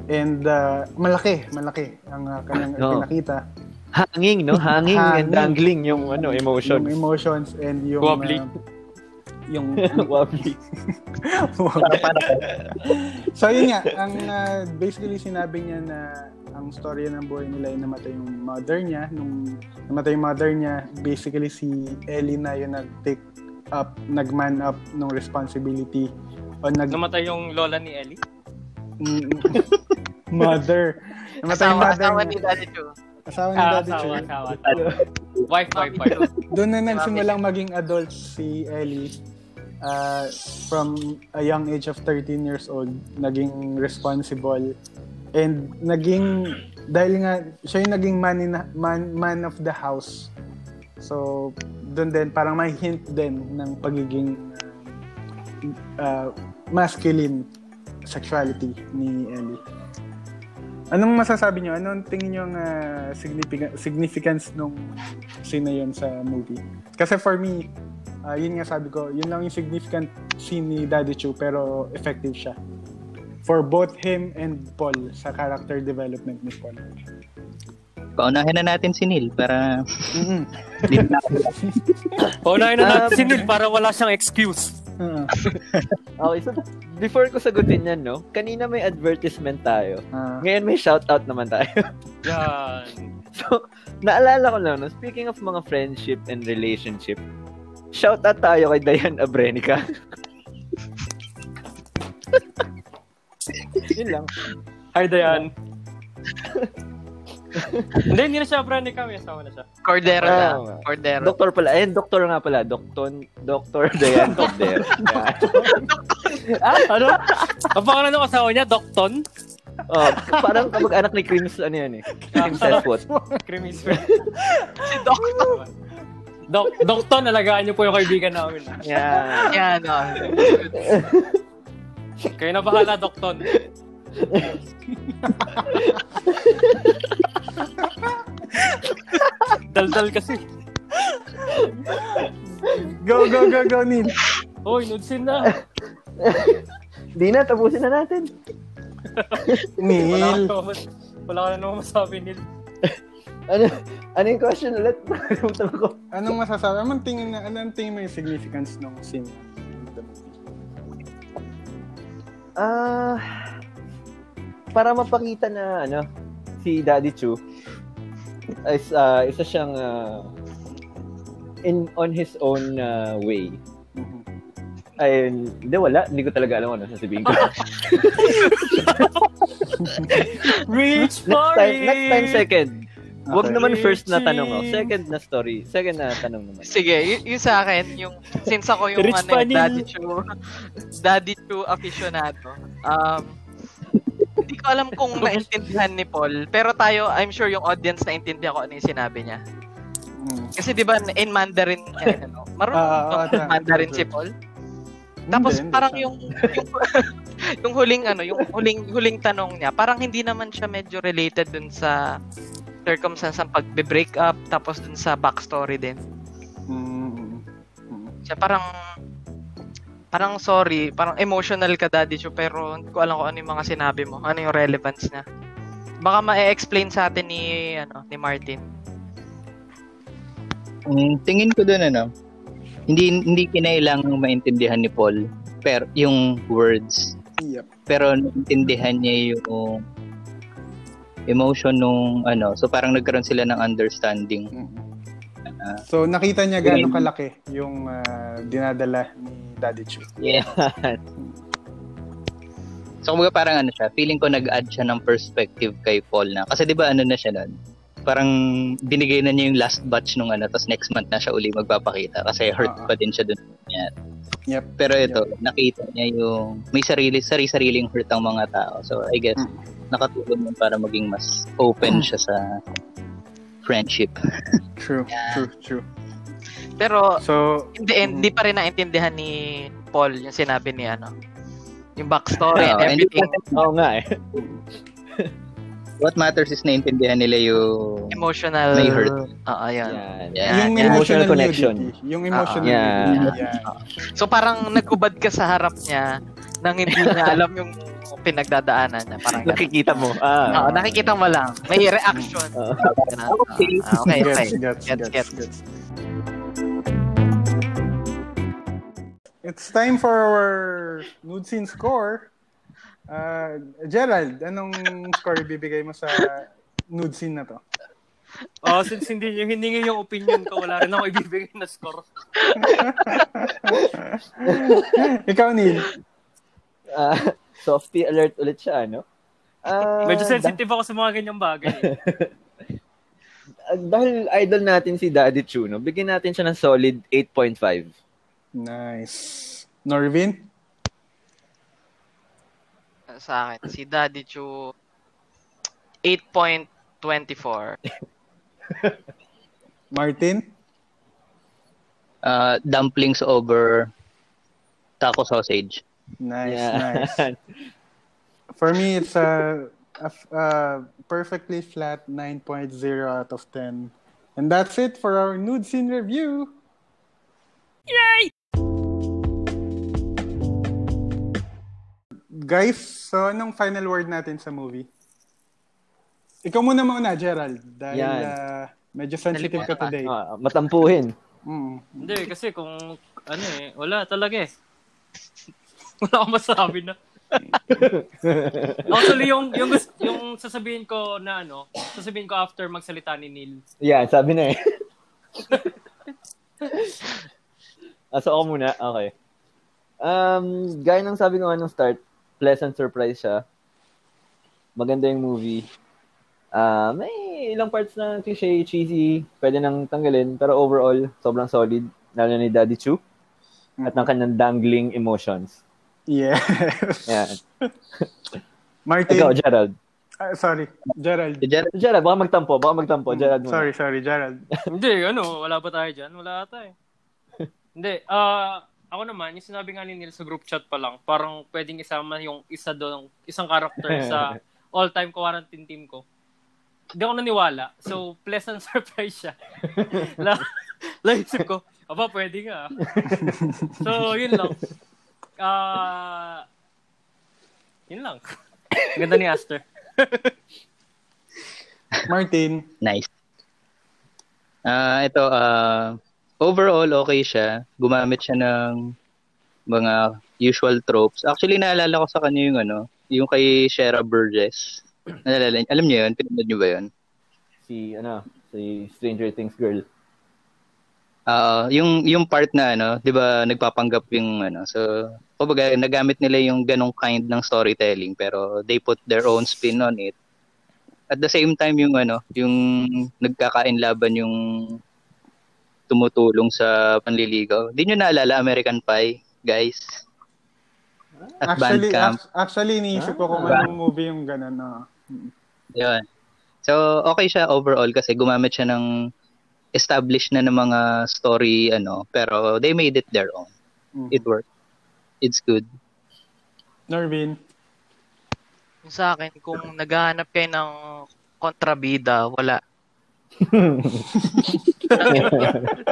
And uh, malaki, malaki ang uh, kanyang No. pinakita. Hanging, no? Hanging, and Hanging. dangling yung ano, emotions. Yung emotions and yung... Wobbly. uh, yung... Wobbly. so yun nga, ang uh, basically sinabi niya na ang storya ng buhay nila ay namatay yung mother niya. Nung namatay yung mother niya, basically si Ellie na yung nag-take up, nag-man up ng responsibility o nag Namatay yung lola ni Ellie. Mm, mother. Namatay Asawa, mother asawa ni Daddy Chu. Asawa ni Ah, Daddy asawa, Chu. asawa, asawa. Wife, wife, wife. Doon na nagsimulang maging adult si Ellie. Uh, from a young age of 13 years old, naging responsible. And naging, dahil nga, siya yung naging man, in, man, man of the house. So, doon din, parang may hint din ng pagiging uh, masculine sexuality ni Ellie. Anong masasabi nyo? Anong tingin nyo ang uh, significa- significance nung scene na yun sa movie? Kasi for me, uh, yun nga sabi ko, yun lang yung significant scene ni Daddy Chu pero effective siya. For both him and Paul sa character development ni Paul. Paunahin na natin si Neil para Mm-hmm. Paunahin na natin si Neil para wala siyang excuse. Uh, Okay, so before ko sagutin yan, no? Kanina may advertisement tayo. uh, Ngayon may shoutout naman tayo. Yan. So, naalala ko lang, no? speaking of mga friendship and relationship, shoutout tayo kay Dayan Abrenica. Yun lang. Hi, Dayan. Hindi, hindi na siya brand kami. Asawa na siya. Cordero na. Ah, Cordero. Doktor pala. Ayun, doktor nga pala. Doktor, Doktor Dayan Cordero. Ah, ano? Ang pangalan ng asawa niya, Docton? Oh, parang kamag-anak ni Crims, ano yan eh. Crims Sethwood. Crimis. Si Doctor. Doc, Docton, alagaan niyo po yung kaibigan namin. Yan. Yan, oh. Kayo na bahala, Docton. Daldal kasi. go, go, go, go, Neil. Hoy, nudsin na. Di na, tapusin na natin. Wala Neil. naman, wala ka na naman masabi, Neil. Ano, ano yung question ulit? Nakalimutan ko. Anong masasabi? Anong tingin, na, anong tingin mo yung significance ng scene? Ah, para mapakita na ano, si Daddy Chu is uh, isa siyang uh, in on his own uh, way. Mhm. Ay, hindi wala, hindi ko talaga alam ano sasabihin ko. Reach next for time, next time it! second. Wag Okay. naman first na tanong oh. Second na story. Second na tanong naman. Sige, y- yung sa akin, yung since ako yung Rich ano. Daddy Chu, Daddy Chu aficionado. Um, hindi ko alam kung naintindihan ni Paul, pero tayo, I'm sure yung audience naintindihan ko ano yung sinabi niya. Mm. Kasi di ba in Mandarin, eh, ano, marunong ah, Mandarin si Paul? Tapos Hindi, parang yung, yung yung huling ano, yung huling huling tanong niya, parang hindi naman siya medyo related dun sa circumstance ng pagbe-break up tapos dun sa backstory din. Mm, mm, Siya parang parang sorry, parang emotional ka daddy Chu, pero hindi ko alam kung ano yung mga sinabi mo, ano yung relevance niya. Baka ma-explain sa atin ni ano ni Martin. Mm, tingin ko doon ano, hindi hindi kinailangang maintindihan ni Paul pero yung words Yep. pero naintindihan niya yung emotion nung ano. So parang nagkaroon sila ng understanding. Mhm. Ah. So, nakita niya gaano kalaki yung ah, dinadala ni Daddy Chu. Yeah. So kumbaga parang ano siya, feeling ko nag-add siya ng perspective kay Paul na. Kasi 'di ba ano na siya nun? Parang binigay na niya yung last batch nung ano, tapos next month na siya uli magpapakita kasi hurt Oo. pa din siya dun. Yan. Yep. Pero ito, nakita niya yung may sarili sarili-sariling hurt ang mga tao. So I guess Mm. nakatulong yun para maging mas open siya sa friendship. True, Yeah. true, true. Pero So, hindi hindi pa rin naintindihan ni Paul yung sinabi ni ano. Yung backstory and Oo, hindi everything. Oo nga eh. What matters is naintindihan nila yung Emotional. May hurt. Oo, yan. Yan. Yeah. yung yeah. emotional, Emotional connection. nudity. Yung emotional yeah. nudity. Yeah. So parang nagubad ka sa harap niya nang hindi niya alam yung pinagdadaanan niya. Parang. Nakikita mo. Ah. Oo, nakikita mo lang. May reaction. Ah, okay, okay. Gets, gets, Gets, gets, gets. gets. It's time for our nude scene score. Uh, Gerald, anong score ibibigay mo sa nude scene na to? Oh, since hindi niyo hiningi yung opinion ko, wala rin ako ibibigay na score. Ikaw, Neil. Ah, softy alert ulit siya, ano? Ah, Medyo sensitive ako sa mga ganyang bagay. dah- dahil idol natin si Daddy Chu, no? bigyan natin siya ng solid 8.5. Nice. Norvin? Sa akin, si Daddy Chu 8.24. Martin? uh, dumplings over taco sausage. Nice, Yeah. nice. For me, it's a, a, a perfectly flat 9.0 out of 10. And that's it for our nude scene review. Yay! Guys, so anong final word natin sa movie? Ikaw muna muna, Gerald. Dahil Yan. ah, medyo sensitive ka today. Ah, matampuhin. Mm. Hindi, kasi kung ano eh, wala talaga eh. wala akong masabi na. Actually, yung, yung, yung sasabihin ko na ano, sasabihin ko after magsalita ni Neil. Yan, sabi na eh. ah, so ako muna, okay. Um, gaya ng sabi ko nga nung start, pleasant surprise siya. Maganda yung movie. Ah, may ilang parts na cliche, cheesy, pwede nang tanggalin, pero overall, sobrang solid, lalo ni Daddy Chu, at ng kanyang dangling emotions. Yes. Yan. Martin. Ikaw, Gerald. ah, sorry, Gerald. Si Jared, Gerald, baka magtampo, baka magtampo. Gerald muna. Sorry, sorry, Gerald. Hindi, ano, wala pa tayo dyan. Wala ata eh. Hindi, ah, ako naman, yung sinabi nga ni Neil sa group chat pa lang, parang pwedeng isama yung isa doon, isang character sa all-time quarantine team ko. Hindi ako naniwala. So, pleasant surprise siya. La, laisip ko, aba, pwede nga. ah." so, yun lang. Ah, yun lang. Ganda ni Aster. Martin. nice. Ah, ito ah overall okay siya. Gumamit siya ng mga usual tropes. Actually naalala ko sa kanya yung ano, yung kay Shera Burgess. Naalala, alam niyo yun? Pinanood niyo ba yun? Si, ano, si Stranger Things girl. Ah, yung yung part na ano, 'di ba, nagpapanggap yung ano. So, kumbaga nagamit nila yung ganong kind ng storytelling pero they put their own spin on it. At the same time yung ano, yung nagkakainlaban yung tumutulong sa panliligaw. Hindi nyo naalala American Pie, guys? At Actually, Bandcamp. ac- actually, iniisip ko kung Ah. anong movie yung gano'n. No? Yun. So, okay siya overall kasi gumamit siya ng established na ng mga story, ano, pero they made it their own. Mhm. It worked. It's good. Norvin. Sa akin, kung naghahanap kayo ng kontrabida, wala.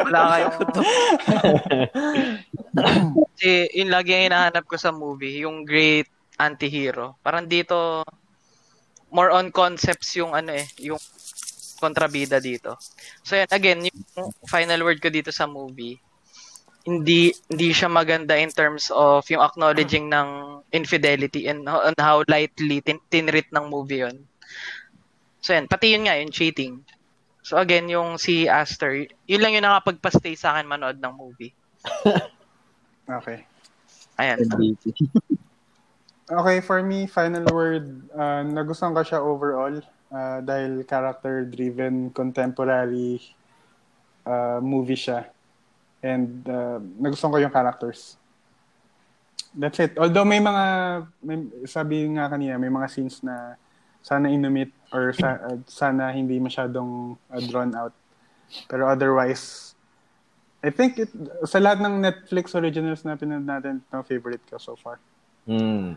Wala kayong... Kasi yun lagi ang hinahanap ko sa movie, yung great anti-hero. Parang dito, more on concepts yung ano eh, yung kontrabida dito. So yan, again, yung final word ko dito sa movie, hindi hindi siya maganda in terms of yung acknowledging ng infidelity and on how lightly tin tinreat ng movie yon. So yan, pati yun nga, yung cheating. So again, yung si Aster, yun lang yung nakapagpa-stay sa akin manood ng movie. Okay. Ayan. Okay, for me, final word, uh, nagustuhan ko siya overall uh, dahil character-driven contemporary uh, movie siya. And uh, nagustuhan ko yung characters. That's it. Although may mga, may, sabi nga kanina, may mga scenes na sana inumit or sa, uh, sana hindi masyadong uh, drawn out. Pero otherwise, I think it, sa lahat ng Netflix originals na pinanood natin, ito ang favorite ko so far. Mm.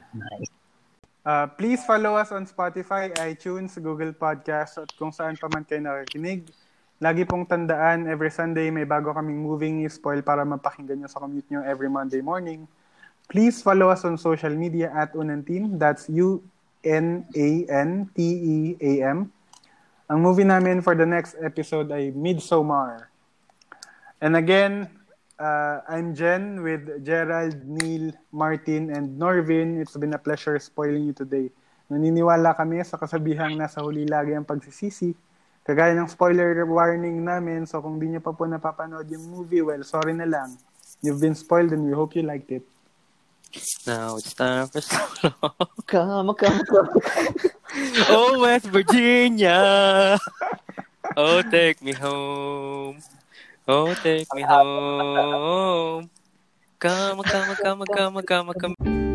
Uh, please follow us on Spotify, iTunes, Google Podcasts, at kung saan pa man kayo nakikinig. Lagi pong tandaan, every Sunday may bago kaming moving spoil para mapakinggan nyo sa commute nyo every Monday morning. Please follow us on social media at Unanteam. That's U-N-A-N-T-E-A-M. Ang movie namin for the next episode ay Midsommar. And again, uh, I'm Jen with Gerald, Neil, Martin, and Norvin. It's been a pleasure spoiling you today. Naniniwala kami sa kasabihang nasa huli lagi ang pagsisisi. Kagaya ng spoiler warning namin, so kung di nyo pa po napapanood yung movie, well, sorry na lang. You've been spoiled and we hope you liked it. Now it's time for solo. Come, come, come. oh, West Virginia. Oh, take me home. Oh, take me home. Come, come, come, come, come, come, come.